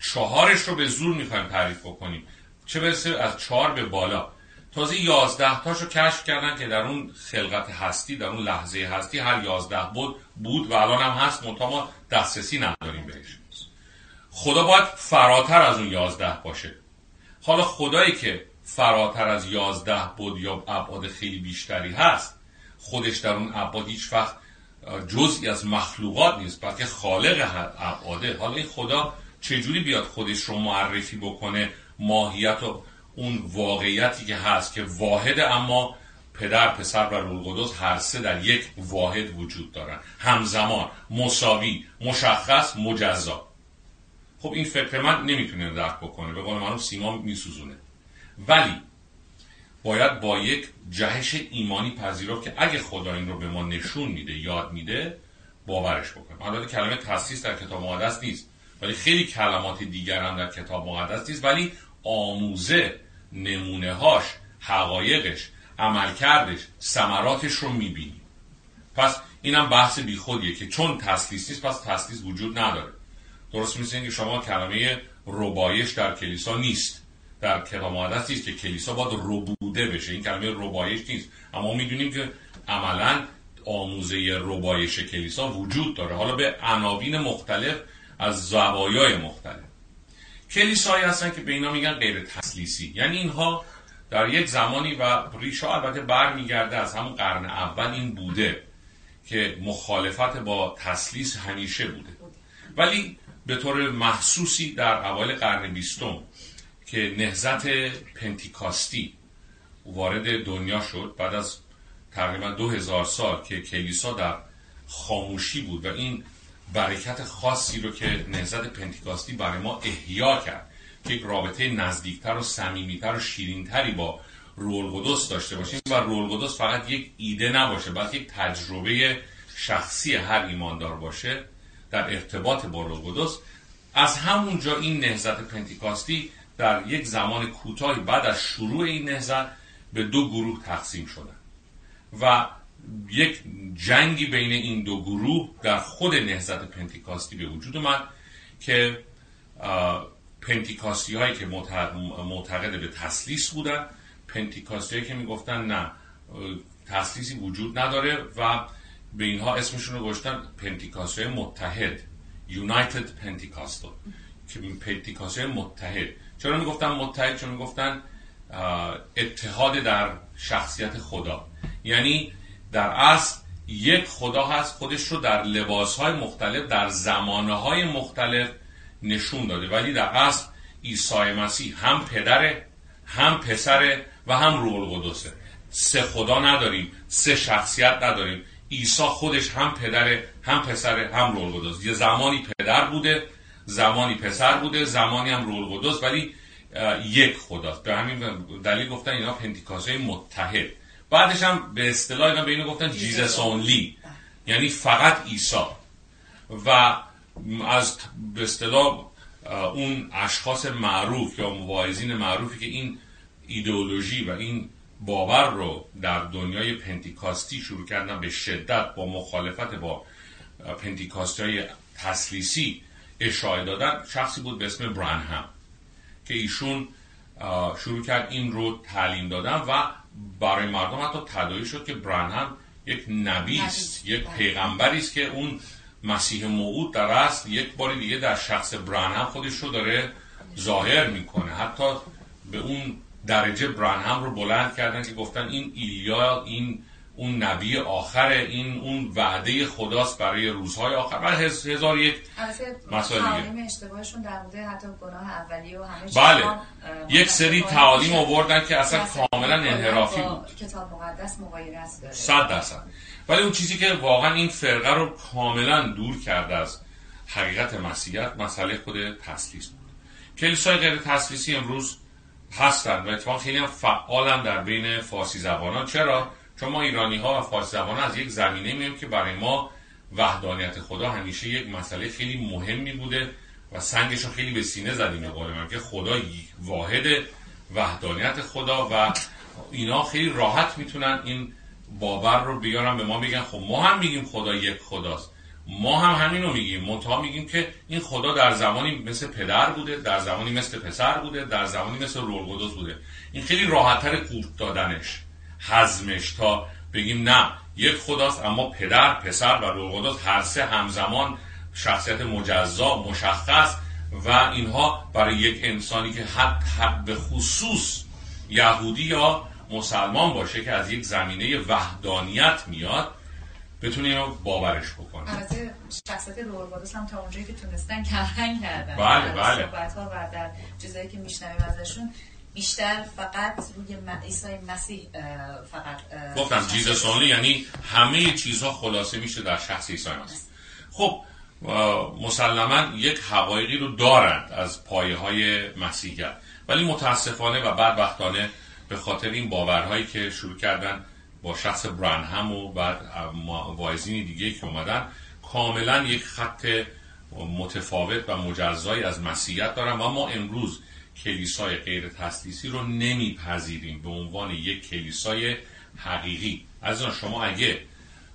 چهارش رو به زور می‌خوایم تعریف بکنیم. چه برسه از چهار به بالا. تازه یازده تاشو کشف کردن که در اون خلقت هستی در اون لحظه هستی هر یازده بود بود و الان هم هست منتها ما دسترسی نداریم بهش. خدا باید فراتر از اون یازده باشه. حالا خدایی که فراتر از یازده بود یا ابعاد خیلی بیشتری هست خودش در اون ابعاد هیچ وقت جزئی از مخلوقات نیست بلکه خالق ابعاده. حالا این خدا چجوری بیاد خودش رو معرفی بکنه؟ ماهیت و اون واقعیتی که هست که واحد اما پدر پسر و روح القدس هر سه در یک واحد وجود دارن. همزمان مساوی مشخص مجزا. خب این فکر من نمی‌تونه درک بکنه. به قول منو سیما میسوزونه. ولی باید با یک جهش ایمانی پذیرفت که اگه خدا این رو به ما نشون میده یاد میده باورش بکنیم البته کلمه تاسیس در کتاب مقدس نیست. ولی خیلی کلمات دیگر هم در کتاب مقدس نیست ولی آموزه نمونه هاش حقایقش عملکردش ثمراتش رو می‌بینیم پس اینم بحث بیخودیه که چون تسلیس نیست پس تسلیس وجود نداره. درست مثل که شما کلمه ربایش در کلیسا نیست. در کتاب مقدس نیست که کلیسا باید ربوده بشه. این کلمه ربایش نیست. اما می‌دونیم که عملا آموزه ربایش کلیسا وجود داره. حالا به عناوین مختلف از زوایای مختلف. کلیسایی هستن که به اینا میگن غیر تسلیسی یعنی اینها در یک زمانی و ریشه البته برمیگرده از همون قرن اول این بوده که مخالفت با تسلیس همیشه بوده. ولی به طور محسوسی در اوایل قرن بیستم که نهزت پنتیکاستی وارد دنیا شد بعد از تقریبا دو هزار سال که کلیسا در خاموشی بود و این برکت خاصی رو که نهزت پنتیکاستی برای ما احیا کرد. که یک رابطه نزدیکتر و صمیمیتر و شیرینتری با رول قدس داشته باشیم و رول قدس فقط یک ایده نباشه بلکه یک تجربه شخصی هر ایماندار باشه در ارتباط با رول قدس. از همونجا این نهزت پنتیکاستی در یک زمان کوتاهی بعد از شروع این نهزت به دو گروه تقسیم شدن و یک جنگی بین این دو گروه در خود نهزت پنتیکاستی به وجود اومد که پنتیکاستی هایی که معتقد به تسلیس بودن پنتیکاستی هایی که می‌گفتن نه تسلیسی وجود نداره و به اینها اسمشون رو گذاشتن پنتیکاستی متحد United Pentecostal که پنتیکاستی متحد. چرا می‌گفتن متحد؟ چون می‌گفتن اتحاد در شخصیت خدا. یعنی در اصل یک خدا هست خودش رو در لباس های مختلف در زمانه های مختلف نشون داده. ولی در اصل عیسی مسیح هم پدره هم پسره و هم روح القدسه. سه خدا نداریم سه شخصیت نداریم. عیسی خودش هم پدره هم پسره هم روح القدس. یه زمانی پدر بوده زمانی پسر بوده زمانی هم روح القدس ولی یک خداست. به همین دلیل گفتن اینا پنتیکاسه متحد. بعدش هم به اصطلاح اینا به اینو گفتن جیزس اونلی یعنی فقط عیسی. و از به اصطلاح اون اشخاص معروف یا مواعظین معروفی که این ایدئولوژی و این باور رو در دنیای پنتیکاستی شروع کردن به شدت با مخالفت با پنتیکاستی های تسلیسی اشاره دادن شخصی بود به اسم برانهم که ایشون شروع کرد این رو تعلیم دادن و برای مردم حتی تدایی شد که برانهم یک نبی است یک پیغمبری است که اون مسیح موعود در اصل یک بار دیگه در شخص برانهم خودش رو داره ظاهر می‌کنه. حتی به اون درجه برانهم رو بلند کردن که گفتن این ایلیا این اون نبی آخر این اون وعده خداست برای روزهای آخر. و هزار یک مسائل دیگه. اشتباهشون در مورد حتی گناه اولی و همه بله. یک سری تعالیم آوردن که اصلا کاملا انحرافی بود. کتاب مقدس مغایرت داره. صد درصد. ولی اون چیزی که واقعا این فرقه رو کاملا دور کرده از حقیقت مسیحیت مسئله خود تسلیس بود. کلیسای غیر تسلیسی امروز هستن و اتفاق خیلی هم فعالن در بین فارسی زبانان. چرا؟ چون ما ایرانی ها و فارسی زبان از یک زمینه مییم که برای ما وحدانیت خدا همیشه یک مسئله خیلی مهمی بوده و سنگش خیلی به سینه زدیم به من که خدا واحد وحدانیت خدا و اینا خیلی راحت می‌تونن این باور رو بیارن به ما بگن خب ما هم میگیم خدا یک خداست. ما هم همین رو میگیم منتها میگیم که این خدا در زمانی مثل پدر بوده در زمانی مثل پسر بوده در زمانی مثل رول قدس بوده. این خیلی راحتتر قورت دادنش. حزمش تا بگیم نه یک خداست اما پدر پسر و رول قدس هر سه همزمان شخصیت مجزا مشخص و اینها برای یک انسانی که حد, حد به خصوص یهودی یا مسلمان باشه که از یک زمینه وحدانیت میاد بتونه اینو باورش بکنه البته شخصیت رولبادوس هم تا اونجایی که تونستن کمرنگ کردن بله، بله. و در چیزایی که میشنویم ازشون بیشتر فقط روی عیسی مسیح فقط گفتم جیزس اونلی یعنی همه چیزها خلاصه میشه در شخص عیسی مسیح. خب مسلما یک حقایقی رو دارند از پایه های مسیحیت. ولی متاسفانه و بدبختانه به خاطر این باورهایی که شروع کردن با شخص برنهم و بعد واعظین دیگه که اومدن کاملا یک خط متفاوت و مجزایی از مسیحیت دارن و ما امروز کلیسای غیر تسلیسی رو نمیپذیریم به عنوان یک کلیسای حقیقی. از شما اگه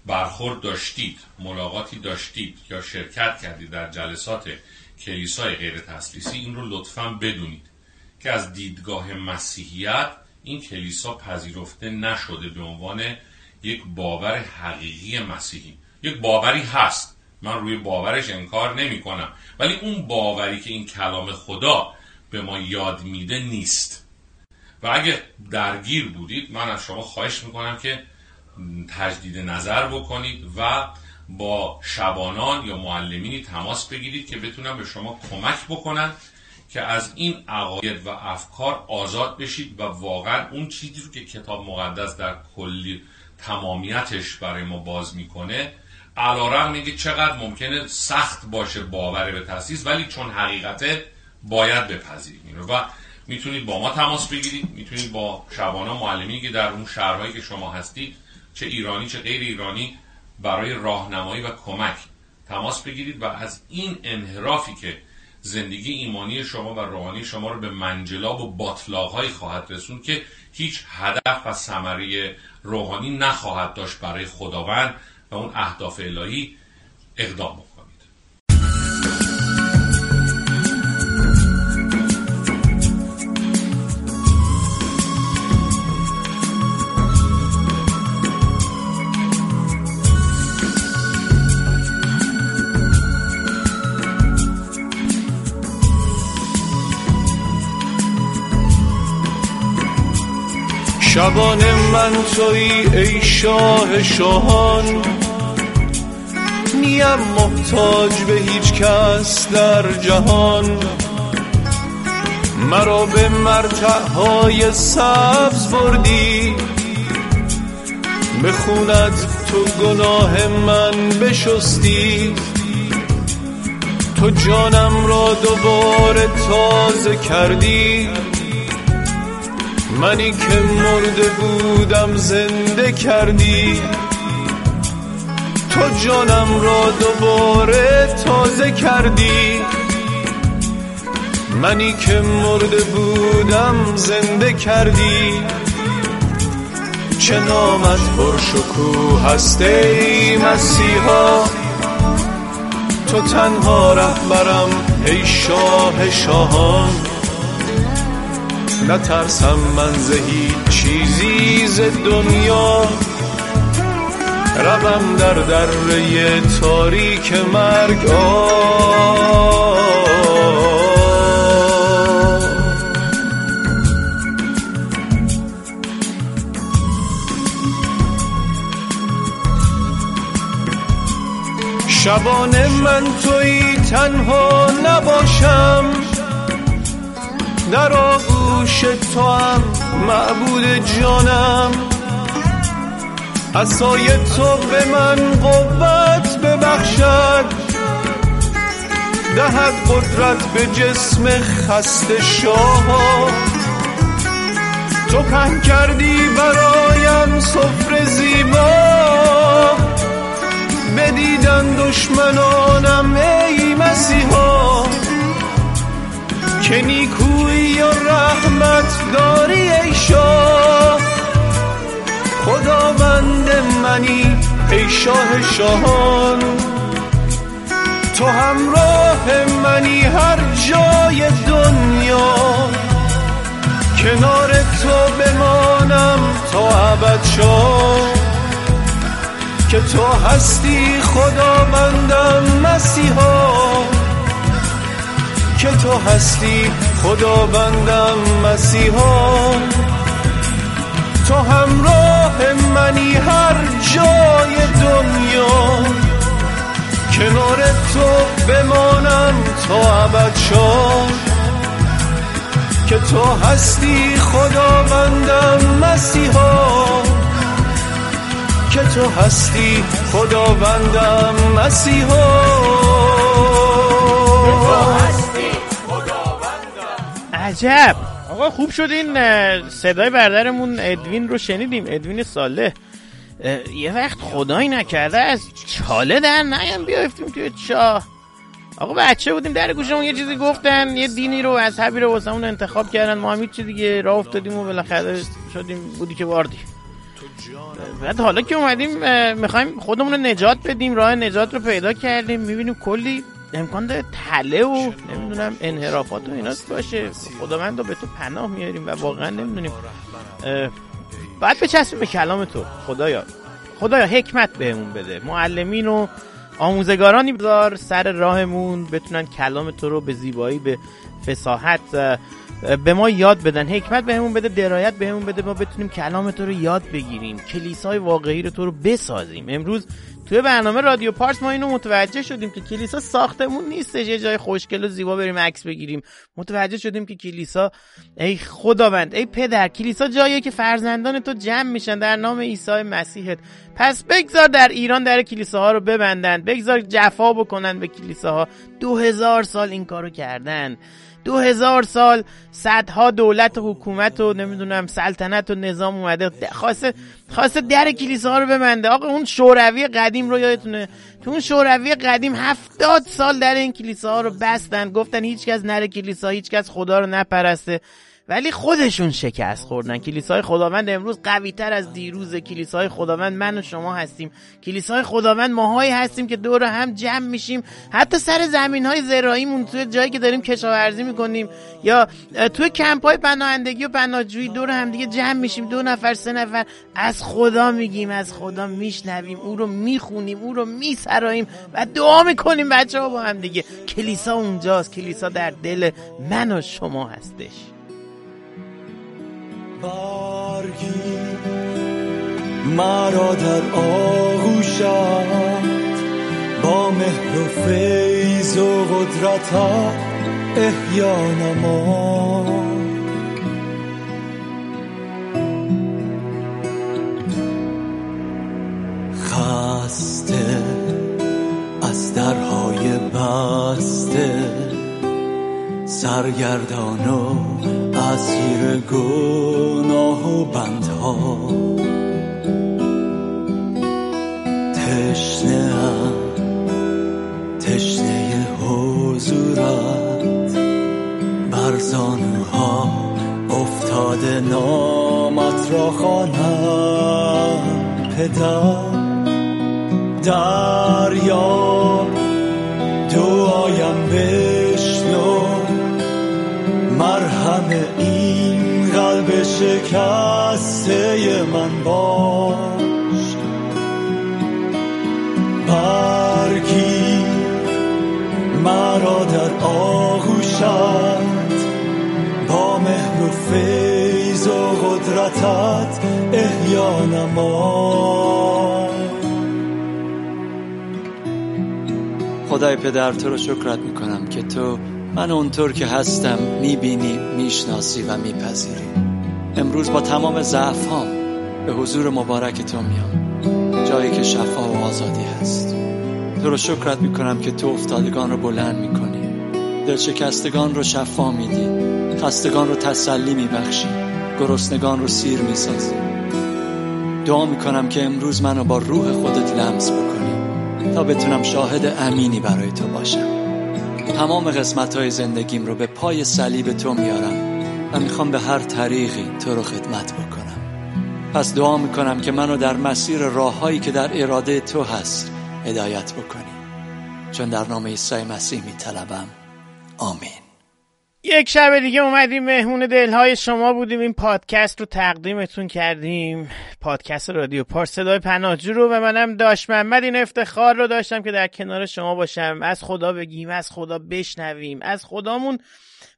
برخورد داشتید ملاقاتی داشتید یا شرکت کردید در جلسات کلیسای غیر تسلیسی این رو لطفا بدونید که از دیدگاه مسیحیت این کلیسا پذیرفته نشده به عنوان یک باور حقیقی مسیحی. یک باوری هست. من روی باورش انکار نمی کنم ولی اون باوری که این کلام خدا به ما یاد میده نیست. و اگه درگیر بودید من از شما خواهش می‌کنم که تجدید نظر بکنید و با شبانان یا معلمینی تماس بگیرید که بتونن به شما کمک بکنن که از این عقاید و افکار آزاد بشید و واقعا اون چیزی رو که کتاب مقدس در کلی تمامیتش برای ما باز می‌کنه علا میگه چقدر ممکنه سخت باشه باور به تاسیس ولی چون حقیقته باید بپذیریم این رو و می‌تونید با ما تماس بگیرید می‌تونید با شبانه معلمینی که در اون شهرهایی که شما هستید چه ایرانی چه غیر ایرانی برای راهنمایی و کمک تماس بگیرید و از این انحرافی که زندگی ایمانی شما و روحانی شما رو به منجلاب و باطلاقهایی خواهد رسوند که هیچ هدف و ثمره روحانی نخواهد داشت برای خداوند و اون اهداف الهی اقدام شبان من توی ای شاه شاهان. نیم محتاج به هیچ کس در جهان. مرا به مرتعهای سبز بردی. به خونت تو گناه من بشستی. تو جانم را دوباره تازه کردی. منی که مرده بودم زنده کردی. تو جانم را دوباره تازه کردی. منی که مرده بودم زنده کردی. چه نامت پرشکوه هست ای مسیحا؟ تو تنها رهبرم ای شاه شاهان. نترسم من ز هیچ چیزی ز دنیا. روم در دره تاریک مرگ. آه. شبانه من توی تنها نباشم. آغوش تو هم معبود جانم. عصای تو به من قوت ببخشد. دهد قدرت به جسم خسته شاه. تو پهن کردی برایم سفره زیبا. بدیدن دشمنانم ای مسیحا. که نیکوی یا رحمت داری ای شاه. خداوند منی ای شاه شاهان. تو همراه منی هر جای دنیا. کنار تو بمانم تا ابد شاه. که تو هستی خداوندم مسیحا. که تو هستی خداوندم مسیحا. تو همراه منی هر جای دنیا. کنار تو بمانم تا ابد که تو هستی خداوندم مسیحا. که تو هستی خداوندم مسیحا. عجب. آقا خوب شد این صدای برادرمون ادوین رو شنیدیم. ادوین ساله یه وقت خدایی نکرده از چاله در نیم بیافتیم توی چاه. آقا بچه بودیم در گوشمون یه چیزی گفتن یه دینی رو از حبی رو واسمون انتخاب کردن. ما هم چی دیگه راه افتادیم و بالاخره شدیم بودی که واردی. بعد حالا که اومدیم می‌خوایم خودمون رو نجات بدیم راه نجات رو پیدا کردیم. می‌بینیم کلی امکان داره تله و نمی‌دونم انحرافات و ایناست باشه. خداوند رو به تو پناه میاریم و واقعا نمی‌دونیم. باید بچسبیم به کلام تو. خدایا. خدایا حکمت بهمون بده. معلمین و آموزگارانی بذار سر راهمون بتونن کلام تو رو به زیبایی به فساحت به ما یاد بدن. حکمت بهمون بده درایت بهمون بده. ما بتونیم کلام تو رو یاد بگیریم. کلیسای واقعی رو تو رو بسازیم. امروز توی برنامه رادیو پارس ما اینو متوجه شدیم که کلیسا ساختمون نیستش. یه جای خوشگل و زیبا بریم عکس بگیریم. متوجه شدیم که کلیسا ای خداوند ای پدر کلیسا جاییه که فرزندان تو جمع میشن در نام عیسی مسیحت. پس بگذار در ایران در کلیساها رو ببندن. بگذار جفا بکنن به کلیساها. دو هزار سال این کارو کردن. دو هزار سال صدها دولت و حکومت و نمی‌دونم سلطنت و نظام اومده. خواسته خواسته در کلیسا رو ببنده. آقا اون شوروی قدیم رو یادتونه؟ تو اون شوروی قدیم هفتاد سال در این کلیسا ها رو بستن. گفتن هیچکس نره کلیسا هیچکس خدا رو نپرسته. ولی خودشون شکست خوردن. کلیسای خداوند امروز قوی تر از دیروز. کلیسای خداوند من و شما هستیم. کلیسای خداوند ماهایی هستیم که دور هم جمع میشیم. حتی سر زمین های زراعیمون توی جایی که داریم کشاورزی می‌کنیم یا توی کمپ های پناهندگی و پناهجویی دور هم دیگه جمع میشیم. دو نفر سه نفر. از خدا میگیم از خدا میشنویم. او رو می‌خونیم او رو میسراییم و دعا می‌کنیم بچه ها با هم دیگه. کلیسا اونجاست. کلیسا در دل من و شما هستش. برگیر مرا در آغوشت با مهر و فیض و قدرتت احیا نما خسته از درهای بسته سرگردان اسیر گناه و بندها. تشنه تشنه حضورت. بر زانوها افتاده نامت را خوانم پدر. دریا دعایم بشنو مرهم این قلب شکسته من باش. برگیر مرا در آغوشت. با مهر و فیض و قدرتت احیا نما خدای پدر تو رو شکرت می‌کنم که تو من اونطور که هستم می‌بینی می‌شناسی و میپذیری. امروز با تمام ضعفام به حضور مبارک تو میام. جایی که شفا و آزادی هست. تو رو شکرت می‌کنم که تو افتادگان رو بلند می‌کنی. دلشکستگان رو شفا میدی. خستگان رو تسلی میبخشی. گرسنگان رو سیر می‌سازی. دعا می‌کنم که امروز منو با روح خودت لمس بکنی تا بتونم شاهد امینی برای تو باشم. تمام قسمت های زندگیم رو به پای صلیب تو میارم و می‌خوام به هر طریقی تو رو خدمت بکنم. پس دعا می‌کنم که منو در مسیر راههایی که در اراده تو هست هدایت بکنی. چون در نام عیسی مسیح میطلبم. آمین. یک شب دیگه اومدیم مهمون دلهای شما بودیم. این پادکست رو تقدیمتون کردیم. پادکست رادیو پارس صدای پناهجو رو و منم داشت محمد. این افتخار رو داشتم که در کنار شما باشم. از خدا بگیم از خدا بشنویم. از خدامون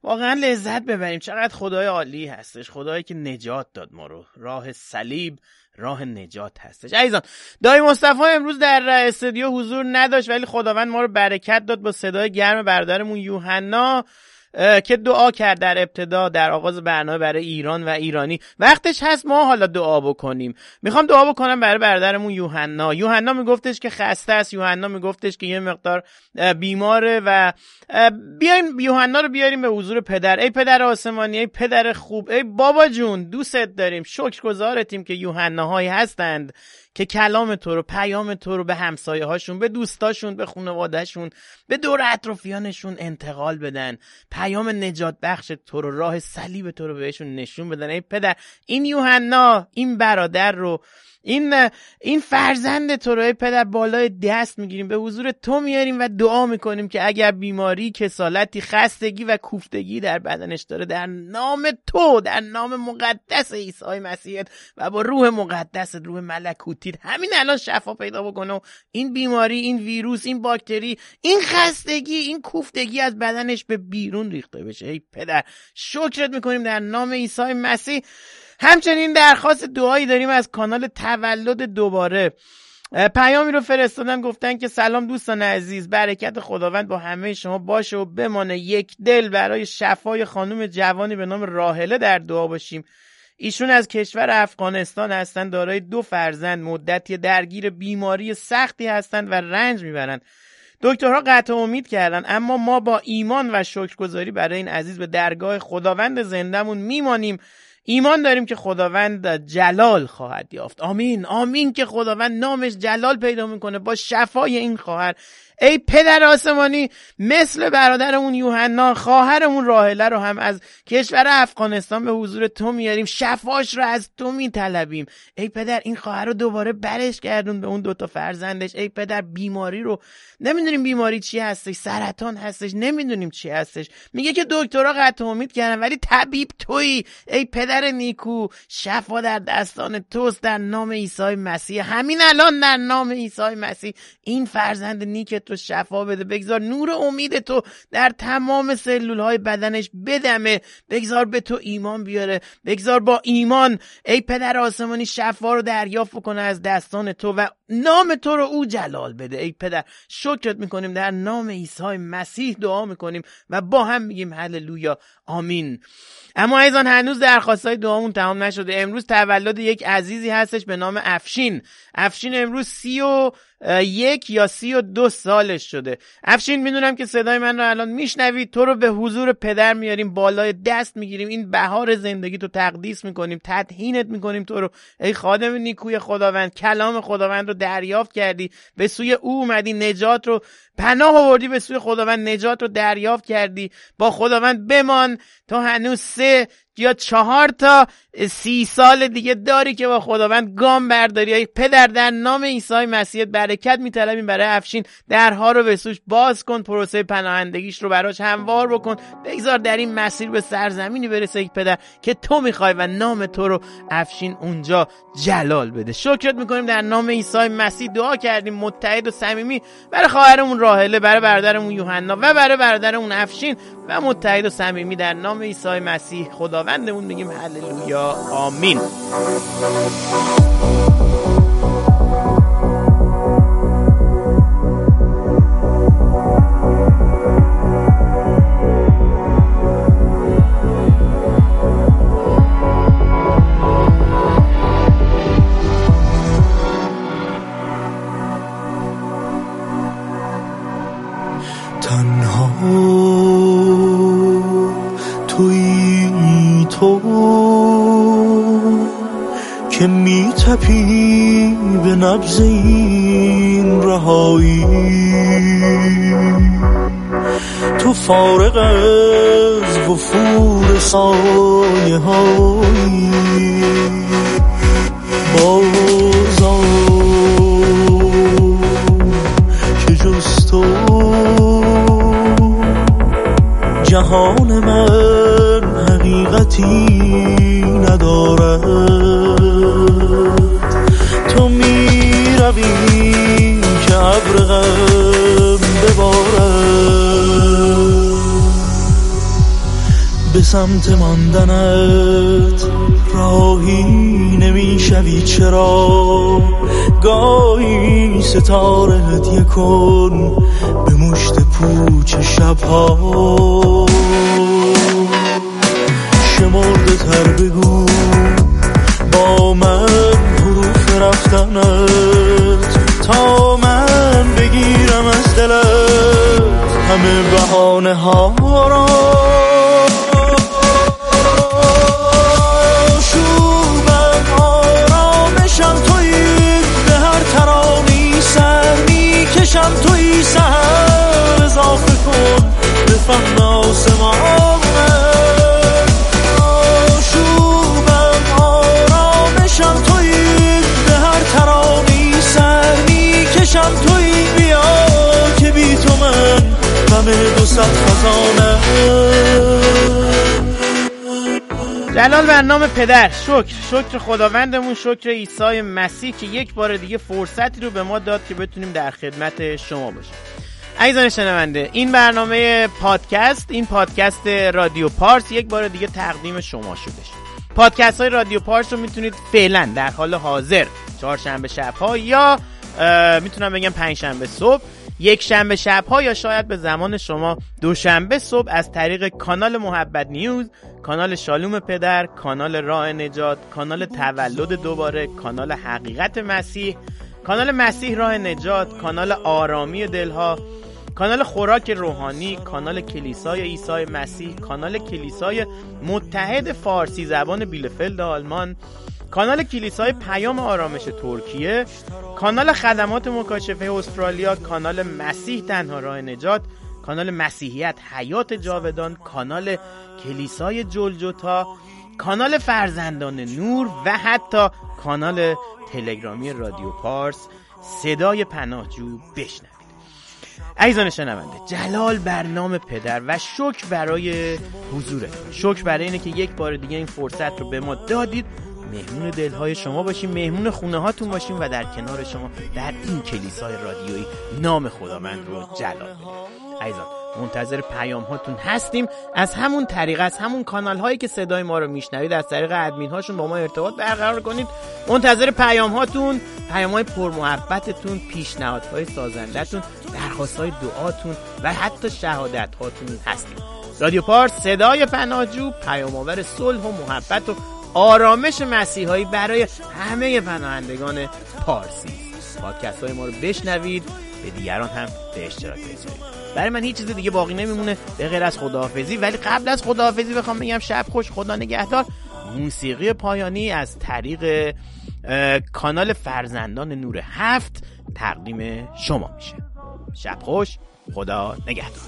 واقعا لذت ببریم. چقدر خدای عالی هستش. خدایی که نجات داد ما رو. راه صلیب راه نجات هستش. عزیزان دایی مصطفی امروز در استودیو حضور نداشت ولی خداوند ما رو برکت داد با صدای گرم برادرمون یوحنا. که دعا کرد در ابتدا در آغاز برنامه برای ایران و ایرانی. وقتش هست ما حالا دعا بکنیم. می‌خوام دعا بکنم برای برادرمون یوحنا. یوحنا میگفتش که خسته است. یوحنا میگفتش که یه مقدار بیماره و بیایم یوحنا رو بیاریم به حضور پدر. ای پدر آسمانی ای پدر خوب ای بابا جون دوستت داریم. شکرگزارتیم که یوحناهایی هستند. که کلام تو رو پیام تو رو به همسایه هاشون به دوستاشون به خانوادهشون به دور اطرافیانشون انتقال بدن. پیام نجات بخش تو رو راه صلیب تو رو بهشون نشون بدن. ای پدر این یوحنا این برادر رو این این فرزند تو رو پدر بالای دست می‌گیریم. به حضور تو میاریم و دعا می‌کنیم که اگر بیماری کسالتی خستگی و کوفتگی در بدنش داره در نام تو در نام مقدس عیسی مسیح و با روح مقدس روح ملکوتی. همین الان شفا پیدا بکنه. و این بیماری این ویروس این باکتری این خستگی این کوفتگی از بدنش به بیرون ریخته بشه. ای پدر شکرت می‌کنیم در نام عیسی مسیح. همچنین درخواست دعایی داریم از کانال تولد دوباره. پیامی رو فرستادن گفتن که سلام دوستان عزیز برکت خداوند با همه شما باشه و بمانه یک دل برای شفای خانم جوانی به نام راهله در دعا باشیم. ایشون از کشور افغانستان هستند دارای دو فرزند مدتی درگیر بیماری سختی هستند و رنج می‌برند. دکترها قطع امید کردن اما ما با ایمان و شکرگزاری برای این عزیز به درگاه خداوند زندهمون میمانیم. ایمان داریم که خداوند جلال خواهد یافت. آمین. آمین که خداوند نامش جلال پیدا می‌کنه. با شفای این خواهر ای پدر آسمانی مثل برادرمون یوحنا خواهرمون راهله رو هم از کشور افغانستان به حضور تو میاریم. شفاش رو از تو میطلبیم. ای پدر این خواهر رو دوباره برش کردون به اون دوتا فرزندش. ای پدر بیماری رو نمی‌دونیم بیماری چی هستش سرطان هستش نمی‌دونیم چی هستش. میگه که دکترها قطع امید کردن ولی طبیب تویی. ای پدر نیکو شفا در دستان توست در نام عیسی مسیح. همین الان در نام عیسی مسیح. این فرزند نیکت رو شفا بده. بگذار نور امید تو در تمام سلول های بدنش بدمه. بگذار به تو ایمان بیاره. بگذار با ایمان ای پدر آسمانی شفا رو دریافت کنه از دستان تو و نام تو رو او جلال بده. ای پدر شکرت می‌کنیم. در نام عیسی مسیح دعا می‌کنیم و با هم میگیم هللویا. آمین. اما ایزان هنوز های دعامون تمام نشده. امروز تولد یک عزیزی هستش به نام افشین. افشین امروز سی و یک یا سی و دو سالش شده. افشین می‌دونم که صدای من رو الان میشنوید. تو رو به حضور پدر میاریم بالای دست می‌گیریم. این بهار زندگی تو تقدیس می‌کنیم تدهینت می‌کنیم تو رو. ای خادم نیکوی خداوند کلام خداوند رو دریافت کردی. به سوی او اومدی نجات رو پناه آوردی. به سوی خداوند نجات رو دریافت کردی. با خداوند بمان. تا هنوز سه یا چهار تا سی سال دیگه داری که با خداوند گام برداری. ای پدر در نام عیسی مسیح برکت میطلبیم برای افشین. درها رو به سوش باز کن پروسه پناهندگیش رو براش هموار بکن. بگذار در این مسیر به سرزمینی برسه ای پدر که تو می‌خوای و نام تو رو افشین اونجا جلال بده. شکرت می‌کنیم در نام عیسی مسیح. دعا کردیم متحد و صمیمی برای خواهرمون راهله برای برادرمون یوحنا و برای برادرمون افشین و متحد و صمیمی در نام عیسی مسیح. خداوندمون میگیم هللویا آمین. که میتپی به نبز این رهایی. تو فارغ از وفور سایه هایی. که تو جهان من حقیقتی ندارد تو می روی که ابر غم به سمت ماندنت راهی نمی‌شوی. چرا؟ گاهی ستاره هدیه کن. به مشت پوچ شبها. تر بگو. با من حروف رفتنت. تا من بگیرم از دلت همه بهانه ها را. می‌کشم تویی سهر اضافه کن به فهم آسمانه جلال بر نام پدر. شکر. شکر خداوندمون شکر عیسی مسیح که یک بار دیگه فرصتی رو به ما داد که بتونیم در خدمت شما باشیم. عزیزان شنونده این برنامه پادکست این پادکست رادیو پارس یک بار دیگه تقدیم شما شدش پادکست های رادیو پارس رو می‌تونید فعلا در حال حاضر چهارشنبه شبها یا اه، می‌تونم بگم پنجشنبه صبح یک شنبه شبها یا شاید به زمان شما دوشنبه صبح از طریق کانال محبت نیوز کانال شالوم پدر کانال راه نجات کانال تولد دوباره کانال حقیقت مسیح کانال مسیح راه نجات کانال آرامی دلها کانال خوراک روحانی کانال کلیسای عیسی مسیح کانال کلیسای متحد فارسی زبان بیلفلد آلمان کانال کلیسای پیام آرامش ترکیه کانال خدمات مکاشفه استرالیا کانال مسیح تنها راه نجات کانال مسیحیت حیات جاودان کانال کلیسای جلجتا کانال فرزندان نور و حتی کانال تلگرامی رادیو پارس. صدای پناهجو بشنوید. عزیزان شنونده جلال بر نام پدر و شکر برای حضورتون. شکر برای اینه که یک بار دیگه این فرصت رو به ما دادید. مهمون دلهای شما باشیم مهمون خونه هاتون باشیم و در کنار شما در این کلیسای رادیویی نام خداوند رو جلال بدیم عزیزان منتظر پیام هاتون هستیم. از همون طریق از همون کانال هایی که صدای ما رو میشنوید از طریق ادمین هاشون با ما ارتباط برقرار کنید. منتظر پیام هاتون پیام های پر محبتتون پیشنهادهای سازندتون درخواست های دعاتون و حتی شهادت هاتون هستیم. رادیو پارس صدای پناهجو پیام آور صلح و محبت و آرامش مسیحایی برای همه پناهندگان پارسی. پادکست های ما رو بشنوید به دیگران هم به اشتراک بگذارید. برای من هیچ چیز دیگه باقی نمیمونه به غیر از خداحافظی. ولی قبل از خداحافظی بخوام بگم شب خوش خدا نگهدار. موسیقی پایانی از طریق کانال فرزندان نور هفت تقدیم شما میشه. شب خوش خدا نگهدار.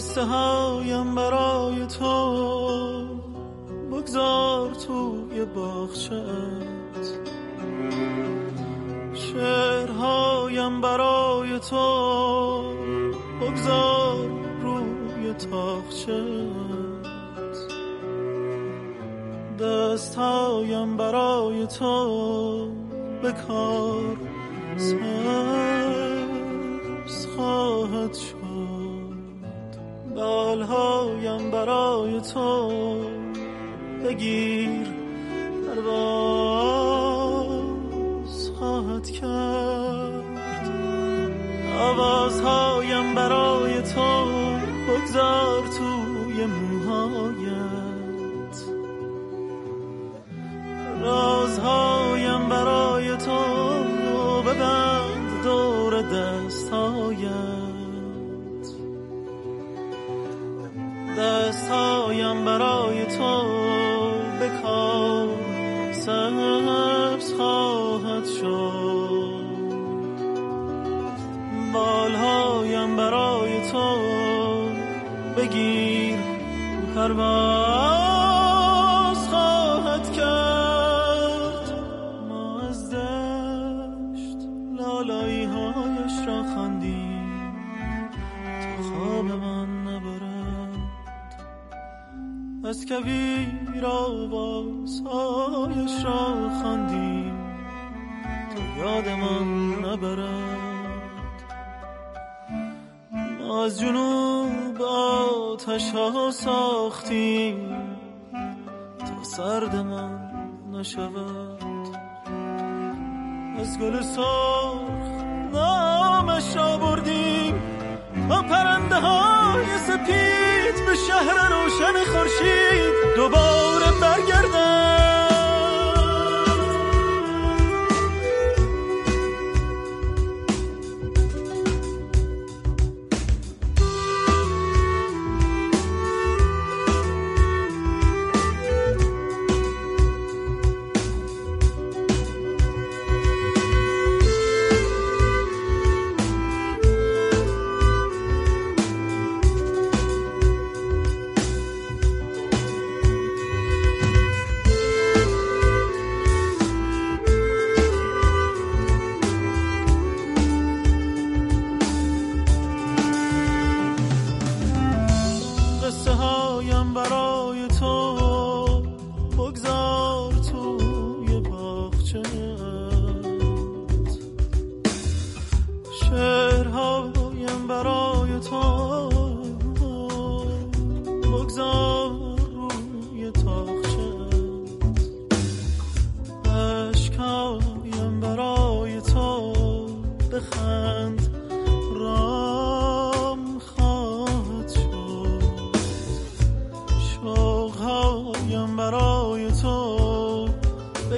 قصه هایم برای تو. بگذار توی باغچت شعرهایم برای تو. بگذار روی تاخچت دستهایم برای تو. سبز خواهد شد. بالهایم برای تو بگیر. پرواز خواهد کرد. ما از دشت لالایی هایش را خواندیم. تا خواب من نبرد. از کویر آوازهایش را خواندیم. تا یادمان نبرد. ما از جنوب آتش ها ساختیم. تا سردمان نشود. از گل سرخ نامش را بردیم. تا پرنده های سپید به شهر روشن خورشید دوباره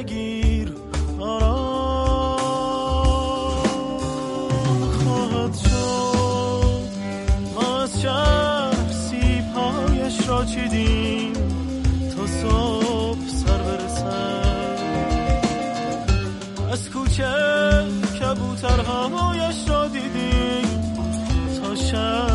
بگیر. آرام خواهد شد. ما از شهر سیبهایش را چیدیم. تا صبح سر برسد. از کوچه کبوترهایش را دیدیم. تا شب